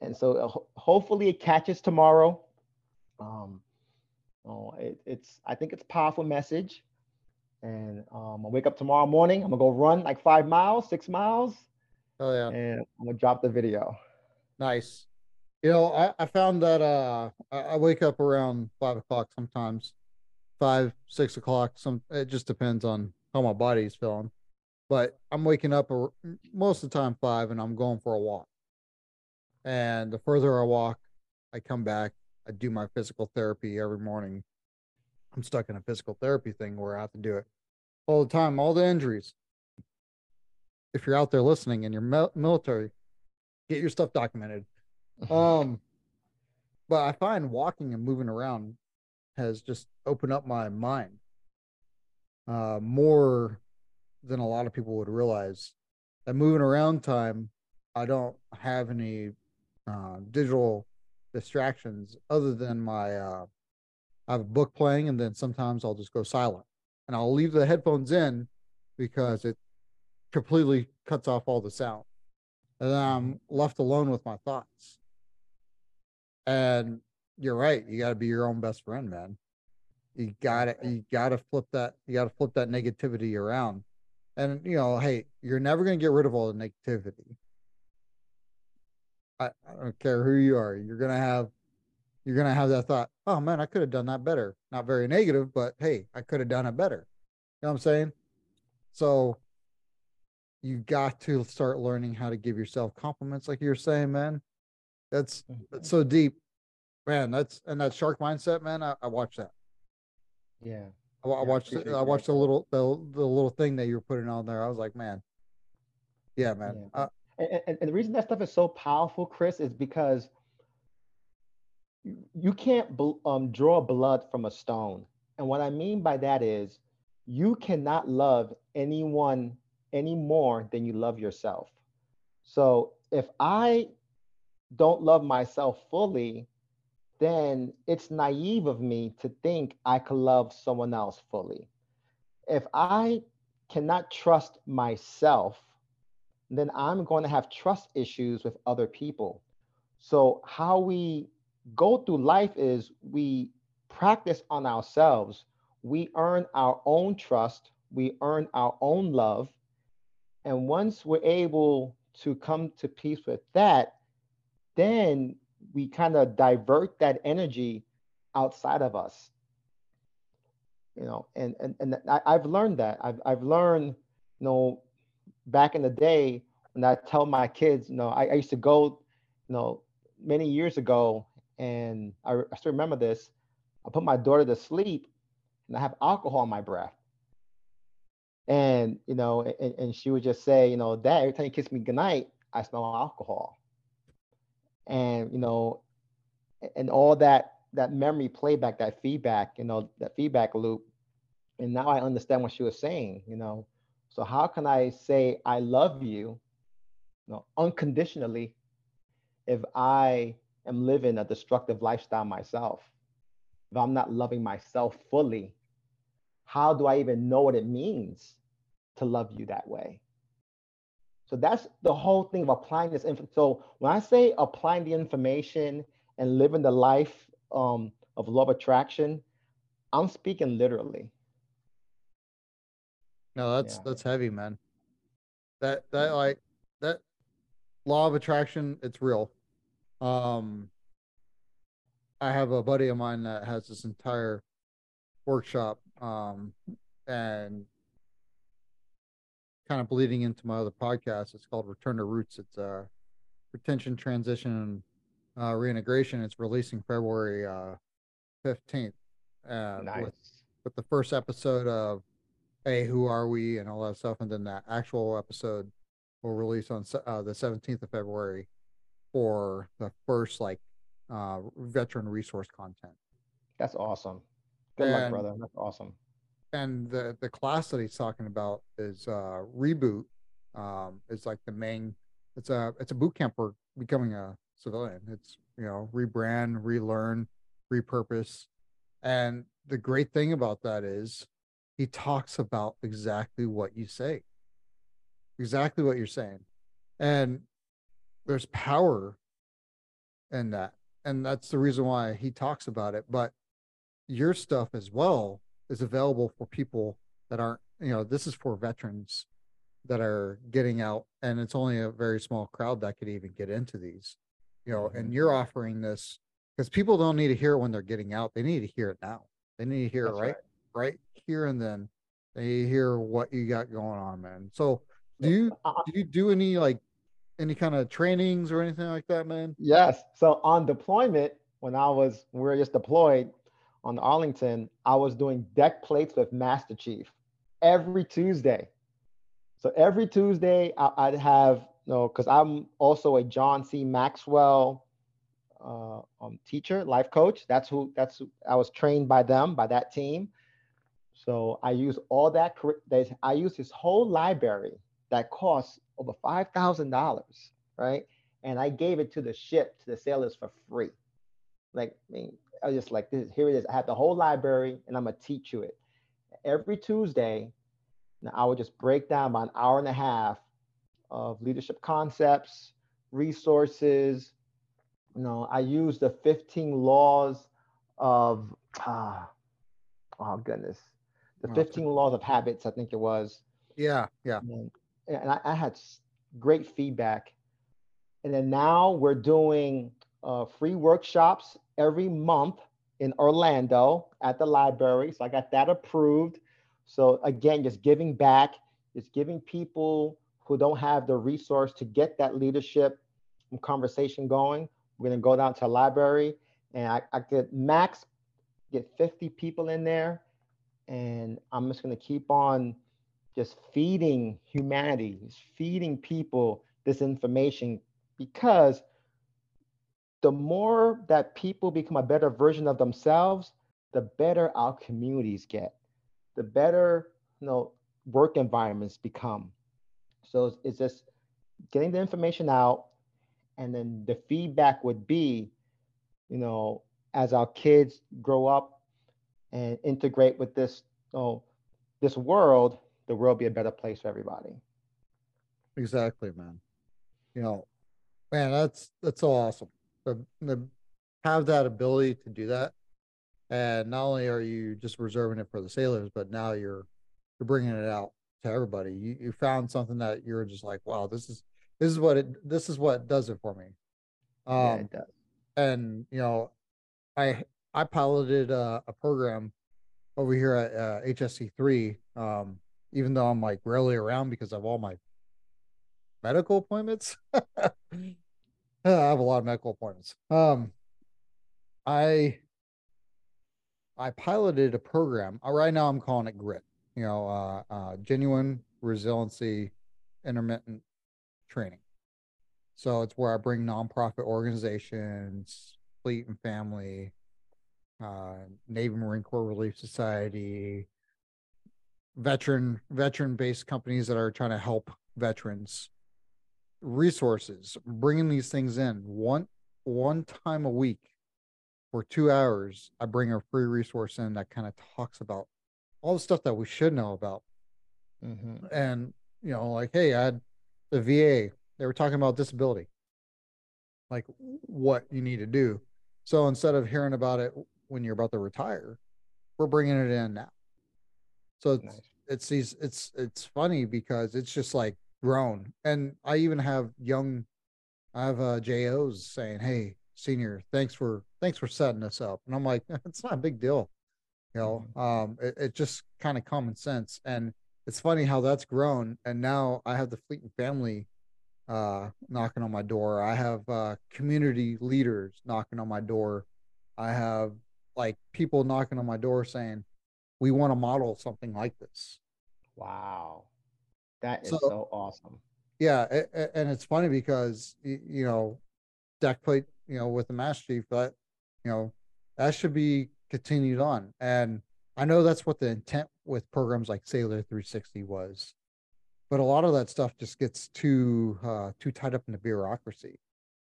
And so uh, hopefully it catches tomorrow. Um, oh, it, it's I think it's a powerful message. And um, I'll wake up tomorrow morning. I'm gonna go run like five miles, six miles. Oh yeah. And I'm gonna drop the video. Nice. You know, I, I found that uh I, I wake up around five o'clock sometimes, five, six o'clock. Some it just depends on how my body's feeling. But I'm waking up most of the time five and I'm going for a walk. And the further I walk, I come back, I do my physical therapy every morning. I'm stuck in a physical therapy thing where I have to do it all the time, all the injuries. If you're out there listening and you're military, get your stuff documented. *laughs* Um, but I find walking and moving around has just opened up my mind uh, more than a lot of people would realize. That moving around time, I don't have any uh, digital distractions other than my uh, I have a book playing and then sometimes I'll just go silent and I'll leave the headphones in because it completely cuts off all the sound and I'm left alone with my thoughts and you're right you got to be your own best friend man you got to you got to flip that you got to flip that negativity around and you know hey you're never going to get rid of all the negativity I, I don't care who you are. You're gonna have you're gonna have that thought, oh man, I could have done that better. Not very negative, but hey, I could have done it better. You know what I'm saying? So you got to start learning how to give yourself compliments, like you're saying, man. That's mm-hmm. that's so deep, man. That's and that shark mindset, man. I, I watched that. Yeah, I, I watched. I, I watched the little the the little thing that you were putting on there. I was like, man, yeah, man. Yeah. Uh, and, and the reason that stuff is so powerful, Chris, is because you can't um, draw blood from a stone. And what I mean by that is you cannot love anyone any more than you love yourself. So if I don't love myself fully, then it's naive of me to think I could love someone else fully. If I cannot trust myself, then I'm going to have trust issues with other people. So, how we go through life is we practice on ourselves, we earn our own trust, we earn our own love. And once we're able to come to peace with that, then we kind of divert that energy outside of us. You know, and and, and I, I've learned that. I've I've learned, you know, back in the day when I tell my kids, you know, I, I used to go, you know, many years ago, and I, I still remember this. I put my daughter to sleep, and I have alcohol in my breath. And you know, and, and she would just say, you know, Dad, every time you kiss me goodnight, I smell alcohol. And you know, and all that that memory playback, that feedback, you know, that feedback loop. And now I understand what she was saying, you know. So how can I say I love you, you know, unconditionally if I am living a destructive lifestyle myself? If I'm not loving myself fully, how do I even know what it means to love you that way? So that's the whole thing of applying this. Inf- so when I say applying the information and living the life um, of love attraction, I'm speaking literally. No, that's yeah. that's heavy, man. That that like that law of attraction, it's real. Um I have a buddy of mine that has this entire workshop um and kind of bleeding into my other podcast. It's called Return to Roots. It's a retention, transition, and uh, reintegration. It's releasing February uh, 15th. Uh, nice. With, with the first episode of hey, who are we, and all that stuff, and then that actual episode will release on uh, the 17th of February for the first like uh, veteran resource content. That's awesome. Good and, luck, brother. That's awesome. And the the class that he's talking about is uh reboot. Um it's like the main it's a it's a boot camp for becoming a civilian. It's you know rebrand relearn repurpose. And the great thing about that is he talks about exactly what you say. Exactly what you're saying. And there's power in that. And that's the reason why he talks about it. But your stuff as well is available for people that aren't you know this is for veterans that are getting out and it's only a very small crowd that could even get into these you know and you're offering this because people don't need to hear it when they're getting out. They need to hear it now. They need to hear That's it right, right here and then. They hear what you got going on man. So do you Uh, do you do any like any kind of trainings or anything like that man? Yes. So on deployment, when I was we were just deployed on Arlington, I was doing deck plates with Master Chief every Tuesday. So every Tuesday, I, I'd have you know because I'm also a John C. Maxwell uh, um, teacher, life coach. That's who. That's who, I was trained by them, by that team. So I use all that. I use his whole library that costs over five thousand dollars, right? and I gave it to the ship to the sailors for free. Like, I mean, I was just like, this here it is. I have the whole library, and I'm gonna teach you it every Tuesday. Now I would just break down about an hour and a half of leadership concepts, resources. You know, I use the 15 laws of ah, oh goodness, the Oh, 15 laws of habits. I think it was yeah yeah and, and I, I had great feedback. And then now we're doing uh, free workshops every month in Orlando at the library. So I got that approved. So again, just giving back, just giving people who don't have the resource to get that leadership conversation going. We're gonna go down to the library and I, I could max get 50 people in there. And I'm just gonna keep on just feeding humanity, just feeding people this information because the more that people become a better version of themselves, the better our communities get, the better you know work environments become. So it's, it's just getting the information out, and then the feedback would be, you know, as our kids grow up and integrate with this, you know, this world, the world be a better place for everybody. Exactly, man. You know, man, that's that's so awesome. The, the have that ability to do that, and not only are you just reserving it for the sailors, but now you're you're bringing it out to everybody. You you found something that you're just like, wow, this is this is what it this is what does it for me. Um, yeah, it does. and you know, I I piloted a, a program over here at uh, HSC three. Um, even though I'm like rarely around because of all my medical appointments. *laughs* I have a lot of medical appointments. Um, I I piloted a program. Uh, Right now, I'm calling it Grit. You know, uh, uh, genuine resiliency, intermittent training. So it's where I bring nonprofit organizations, Fleet and Family, uh, Navy Marine Corps Relief Society, veteran veteran based companies that are trying to help veterans resources bringing these things in. One one time a week for two hours i bring a free resource in that kind of talks about all the stuff that we should know about. Mhm. and you know like hey i had the va they were talking about disability. Like what you need to do. So instead of hearing about it when you're about to retire we're bringing it in now. So it's Nice. it's these it's it's funny because it's just like grown. And i even have young i have uh jos saying hey senior thanks for thanks for setting this up. And i'm like *laughs* it's not a big deal. You know um it, it just kind of common sense. And it's funny how that's grown. And now i have the fleet and family uh knocking on my door. I have uh community leaders knocking on my door. I have like people knocking on my door saying we want to model something like this. Wow. That is So- so, awesome. yeah and it's funny because you know deck plate you know with the master chief but you know that should be continued on and I know that's what the intent with programs like Sailor 360 was, but a lot of that stuff just gets too uh, too tied up in the bureaucracy.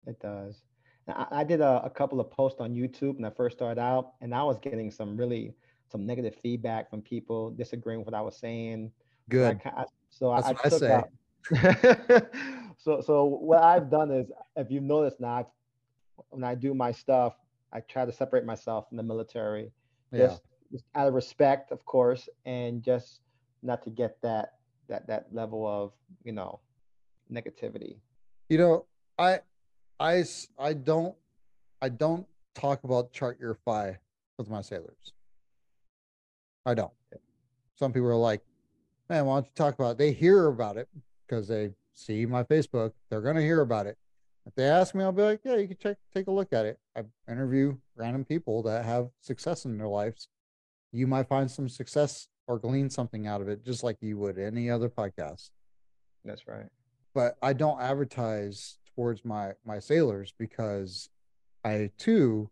It does. I, I did a, a couple of posts on YouTube when I first started out, and I was getting some really some negative feedback from people disagreeing with what I was saying. Good. I, I, so That's I, what I took say. out. *laughs* so so what I've done is, if you've noticed now, I've- when I do my stuff, I try to separate myself from the military, Yeah. just, just out of respect, of course, and just not to get that that that level of you know negativity. You know, I, I, I don't, I don't talk about chart your fi with my sailors. I don't. Some people are like, man, why don't you talk about it? They hear about it because they see my Facebook. They're going to hear about it. If they ask me, I'll be like, yeah, you can check, take a look at it. I interview random people that have success in their lives. You might find some success or glean something out of it, just like you would any other podcast That's right. but I don't advertise towards my my sailors because I too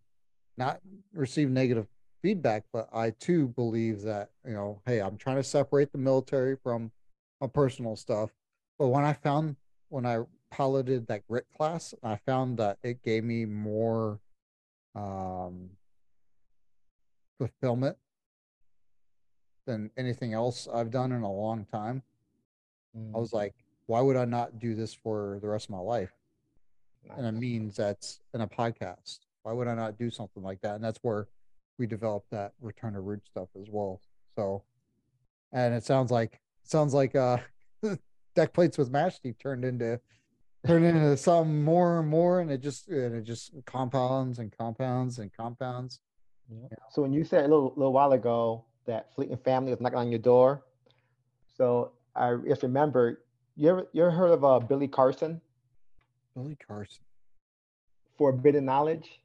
not receive negative feedback, but I too believe that you know, hey, I'm trying to separate the military from my personal stuff. But when I found when I piloted that grit class, I found that it gave me more um fulfillment than anything else I've done in a long time. I was like, why would I not do this for the rest of my life? And it means that's in a podcast. Why would I not do something like that? And that's where we developed that return to root stuff as well. So, and it sounds like sounds like uh *laughs* deck plates with match Steve turned into turned into something more and more, and it just and it just compounds and compounds and compounds. Yeah. So when you said a little, little while ago that Fleet and Family was knocking on your door, so I just remember you ever you ever heard of uh, Billy Carson, Billy Carson. Forbidden Knowledge,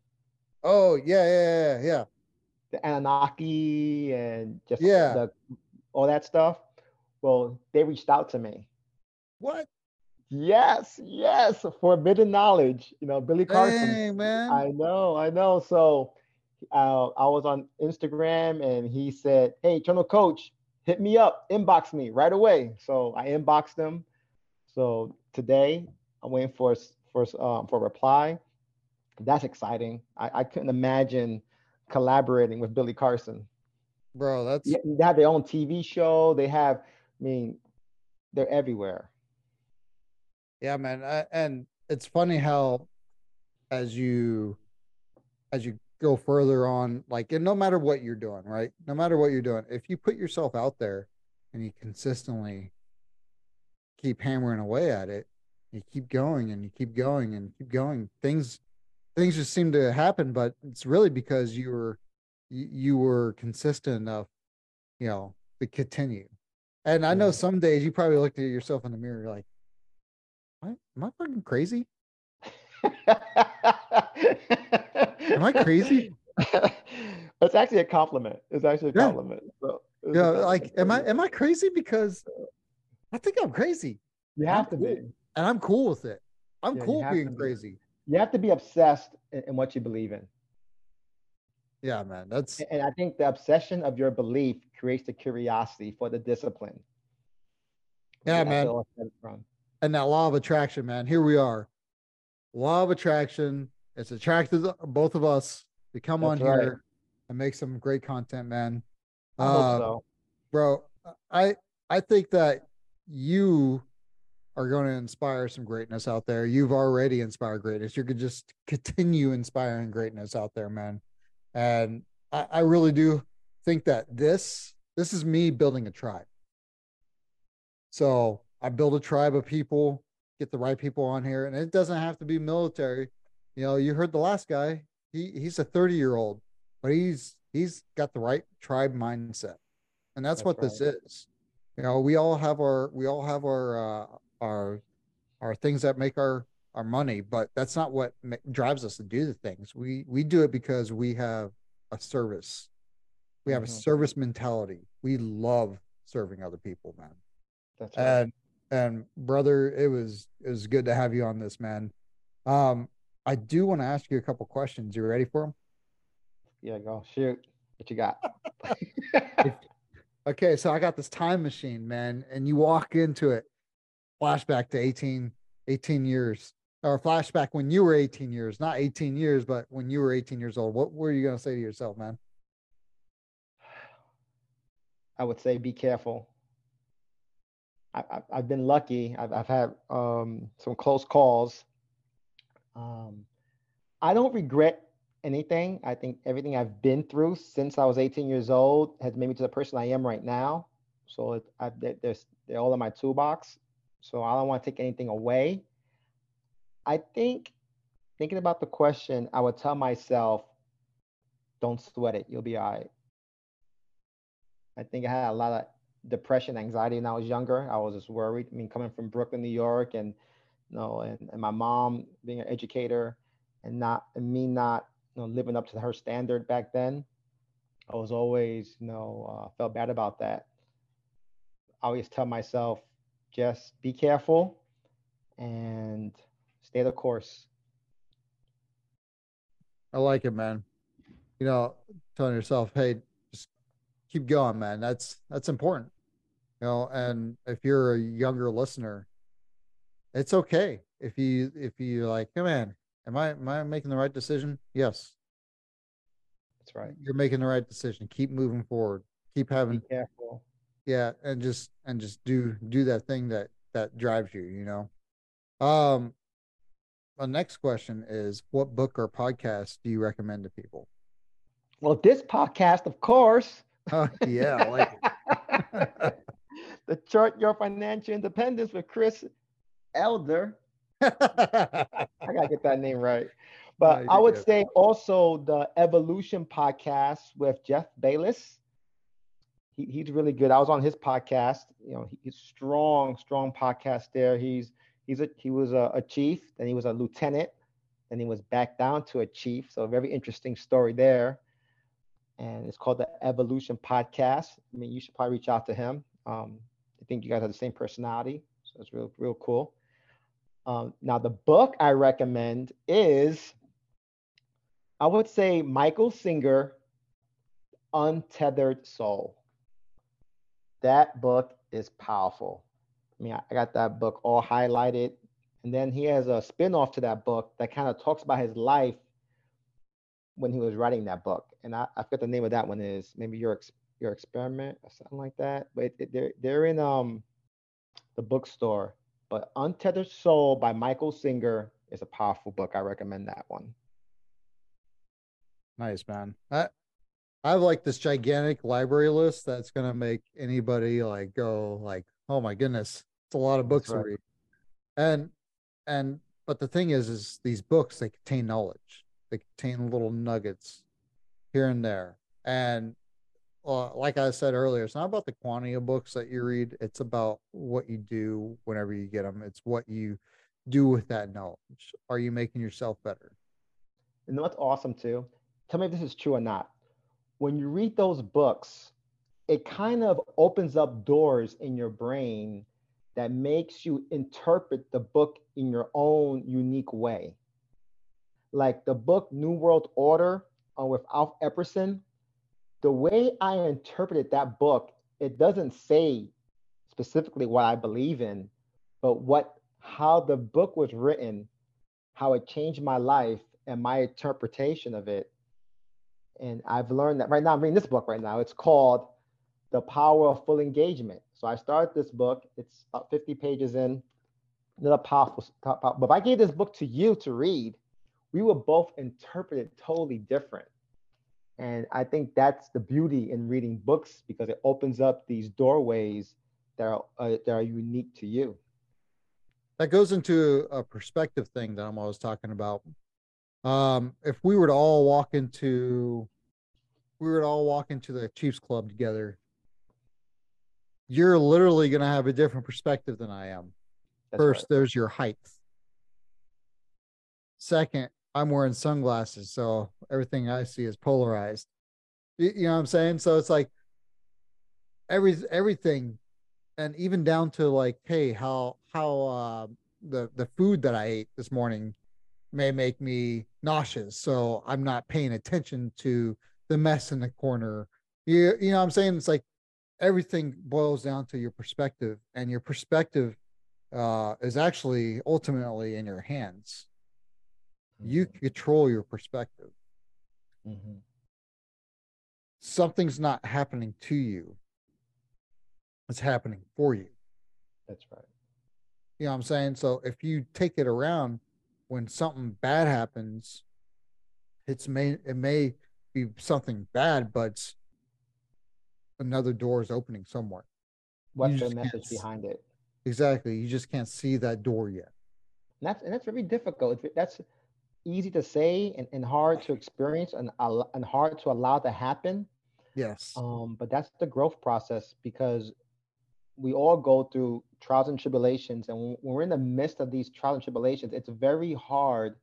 Oh yeah, yeah, yeah, yeah. The Anunnaki, and just Yeah. the, all that stuff? Well, they reached out to me. What? Yes, yes, Forbidden Knowledge. You know, Billy Carson. Dang, man. I know, I know. So uh, I was on Instagram and he said, Hey, Eternal Coach, hit me up, inbox me right away. So I inboxed him. So today I'm waiting for for um, for a reply. That's exciting. I, I couldn't imagine collaborating with Billy Carson. Bro, that's They have their own TV show. They have, I mean, they're everywhere. Yeah, man. I, and it's funny how as you as you go further on, like and no matter what you're doing, right? No matter what you're doing, if you put yourself out there and you consistently keep hammering away at it, you keep going and you keep going and keep going, things things just seem to happen, but it's really because you were you, you were consistent enough, you know, to continue. And I know some days you probably looked at yourself in the mirror you're like, am I, am I fucking crazy? Am I crazy? *laughs* it's actually a compliment. It's actually a Yeah. compliment. So it's a Yeah, compliment. like, am I am I crazy? Because I think I'm crazy, You have to be. and I'm cool with it. I'm Yeah, cool being be. crazy. You have to be obsessed in, in what you believe in. Yeah, man. That's And I think the obsession of your belief creates the curiosity for the discipline. Yeah, man. where all it stems from. and that law of attraction, man. Here we are. Law of attraction. It's attracted both of us to come on right. here and make some great content, man. I Uh, so. bro i i think that you are going to inspire some greatness out there. You've already inspired greatness. You could just continue inspiring greatness out there man. And I, I really do think that this this is me building a tribe. So i build a tribe of people get the right people on here and it doesn't have to be military. You know you heard the last guy. He he's a 30 year old but he's he's got the right tribe mindset. And that's, That's what this is. You know we all have our we all have our uh our our things that make our our money but that's not what ma- drives us to do the things. We we do it because we have a service. We have a Mhm. service mentality. We love serving other people man. That's right. and and brother it was it was good to have you on this man. Um i do want to ask you a couple questions. You ready for them yeah, go. Shoot. What you got? *laughs* okay, so I got this time machine, man, and you walk into it, flashback to 18, 18 years, or flashback when you were 18 years, not 18 years, but when you were 18 years old. What were you gonna say to yourself, man? I would say be careful. I, have been lucky. I've, I've had um, some close calls. Um, I don't regret anything. I think everything I've been through since I was 18 years old has made me to the person I am right now. So it, I, they're all in my toolbox. So I don't want to take anything away. I think thinking about the question, I would tell myself, don't sweat it. You'll be all right. I think I had a lot of depression, anxiety when I was younger. I was just worried. I mean, coming from Brooklyn, New York, and you know, and, and my mom being an educator, and not and me not you know living up to her standard back then. I was always, you know, uh, felt bad about that. I always tell myself, just be careful and stay the course. I like it, man. You know, telling yourself, hey, just keep going, man. That's that's important you know and if you're a younger listener it's okay. If you if you like come on am i am i making the right decision? Yes. That's right. You're making the right decision. Keep moving forward. Keep having Be careful yeah and just and just do do that thing that that drives you you know um my next question is what book or podcast do you recommend to people well this podcast of course *laughs* oh yeah like it. *laughs* the chart your financial independence with Chris Elder. *laughs* I gotta get that name right. But no, I would say also the Evolution podcast with Jeff Bayless. He, he's really good. I was on his podcast. You know, he's strong, strong podcast there. He's he's a he was a, a chief, then he was a lieutenant, then he was back down to a chief. So a very interesting story there. And it's called the Evolution Podcast. I mean, you should probably reach out to him. Um, I think you guys have the same personality, so it's real, real cool. Um, now, the book I recommend is, I would say, Michael Singer, Untethered Soul. That book is powerful. I mean, I got that book all highlighted. And then he has a spin-off to that book that kind of talks about his life when he was writing that book. And I, I forget the name of that one is maybe your your experiment or something like that. But it, it, they're they're in um the bookstore. But Untethered Soul by Michael Singer is a powerful book. I recommend that one. Nice man. I I have like this gigantic library list that's gonna make anybody like go like, oh my goodness, it's a lot of books right. to read. And and but the thing is, is these books they contain knowledge. They contain little nuggets here and there. And uh, like I said earlier, it's not about the quantity of books that you read. It's about what you do whenever you get them. It's what you do with that knowledge. Are you making yourself better? And what's awesome too, tell me if this is true or not. When you read those books, it kind of opens up doors in your brain that makes you interpret the book in your own unique way. Like the book New World Order uh, with Alf Epperson, the way I interpreted that book, it doesn't say specifically what I believe in, but what how the book was written, how it changed my life and my interpretation of it. And I've learned that right now, I'm reading this book right now. It's called The Power of Full Engagement. So I started this book, it's about 50 pages in. Another powerful, powerful, but if I gave this book to you to read, we would both interpret it totally different. And I think that's the beauty in reading books because it opens up these doorways that are, uh, that are unique to you. That goes into a perspective thing that I'm always talking about. Um, if we were to all walk into, we were to all walk into the Chiefs Club together, you're literally going to have a different perspective than I am. That's First, right. there's your height. Second, I'm wearing sunglasses, so everything I see is polarized. You, you know what I'm saying? So it's like every everything, and even down to like, hey, how how uh, the the food that I ate this morning may make me nauseous, so I'm not paying attention to the mess in the corner. You you know what I'm saying? It's like everything boils down to your perspective, and your perspective uh, is actually ultimately in your hands. You Mhm. control your perspective. Mhm. Something's not happening to you. It's happening for you. That's right. You know what I'm saying? So if you take it around when something bad happens, it's may it may be something bad, but another door is opening somewhere. What's the message behind it? Exactly. You just can't see that door yet. And that's and that's very difficult. That's easy to say and, and hard to experience and and hard to allow to happen. Yes. Um, but that's the growth process because we all go through trials and tribulations, and when we're in the midst of these trials and tribulations, it's very hard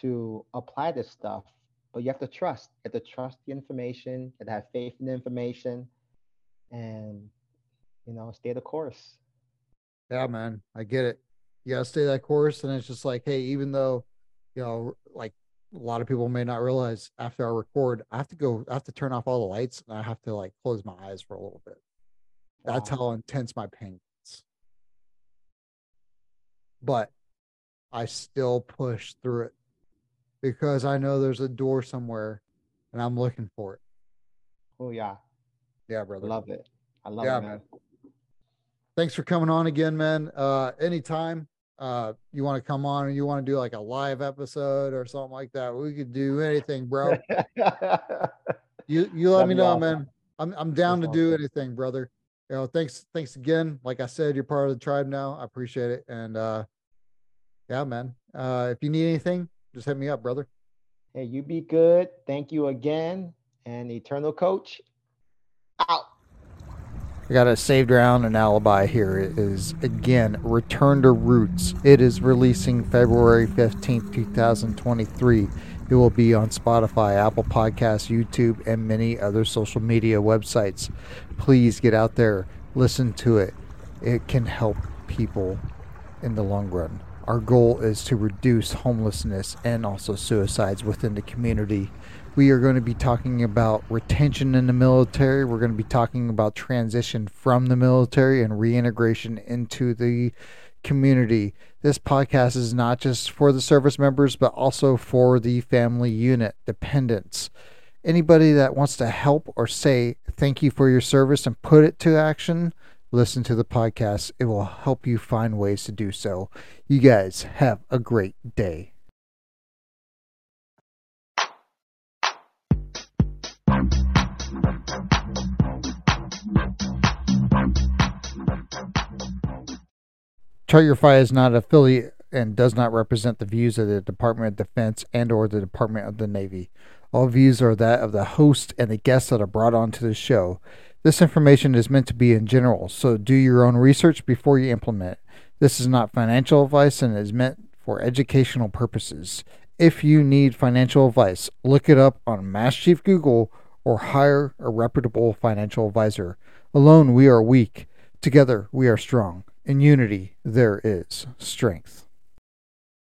to apply this stuff. But you have to trust. You have to trust the information. You have to have faith in the information, and you know, stay the course. Yeah, man. I get it. You gotta stay that course. And it's just like, hey, even though, you know, like a lot of people may not realize after I record, I have to go, I have to turn off all the lights and I have to like close my eyes for a little bit. That's Wow. how intense my pain. But I still push through it because I know there's a door somewhere and I'm looking for it. Oh yeah, Yeah, brother. love it. I love Yeah, it, man. man. Thanks for coming on again, man. Uh anytime uh you want to come on and you want to do like a live episode or something like that, we could do anything, bro. *laughs* You you let That'd me know, awesome. man. I'm I'm down to sounds do anything, brother. You know, thanks thanks again. Like I said, you're part of the tribe now. I appreciate it. And uh yeah, man. Uh if you need anything, just hit me up, brother. Hey, you be good. Thank you again. And Eternal Coach out. I got a saved round and alibi here. It is again Return to Roots. It is releasing February 15th, 2023. It will be on Spotify, Apple Podcasts, YouTube, and many other social media websites. Please get out there, listen to it. It can help people in the long run. Our goal is to reduce homelessness and also suicides within the community. We are going to be talking about retention in the military. We're going to be talking about transition from the military and reintegration into the community. This podcast is not just for the service members, but also for the family unit dependents. Anybody that wants to help or say thank you for your service and put it to action, listen to the podcast. It will help you find ways to do so. You guys have a great day. Fire is not an affiliate and does not represent the views of the Department of Defense and or the Department of the Navy. All views are that of the host and the guests that are brought onto the show. This information is meant to be in general, so do your own research before you implement it. This is not financial advice and is meant for educational purposes. If you need financial advice, look it up on Mass Chief Google or hire a reputable financial advisor. Alone we are weak, together we are strong. In unity there is strength.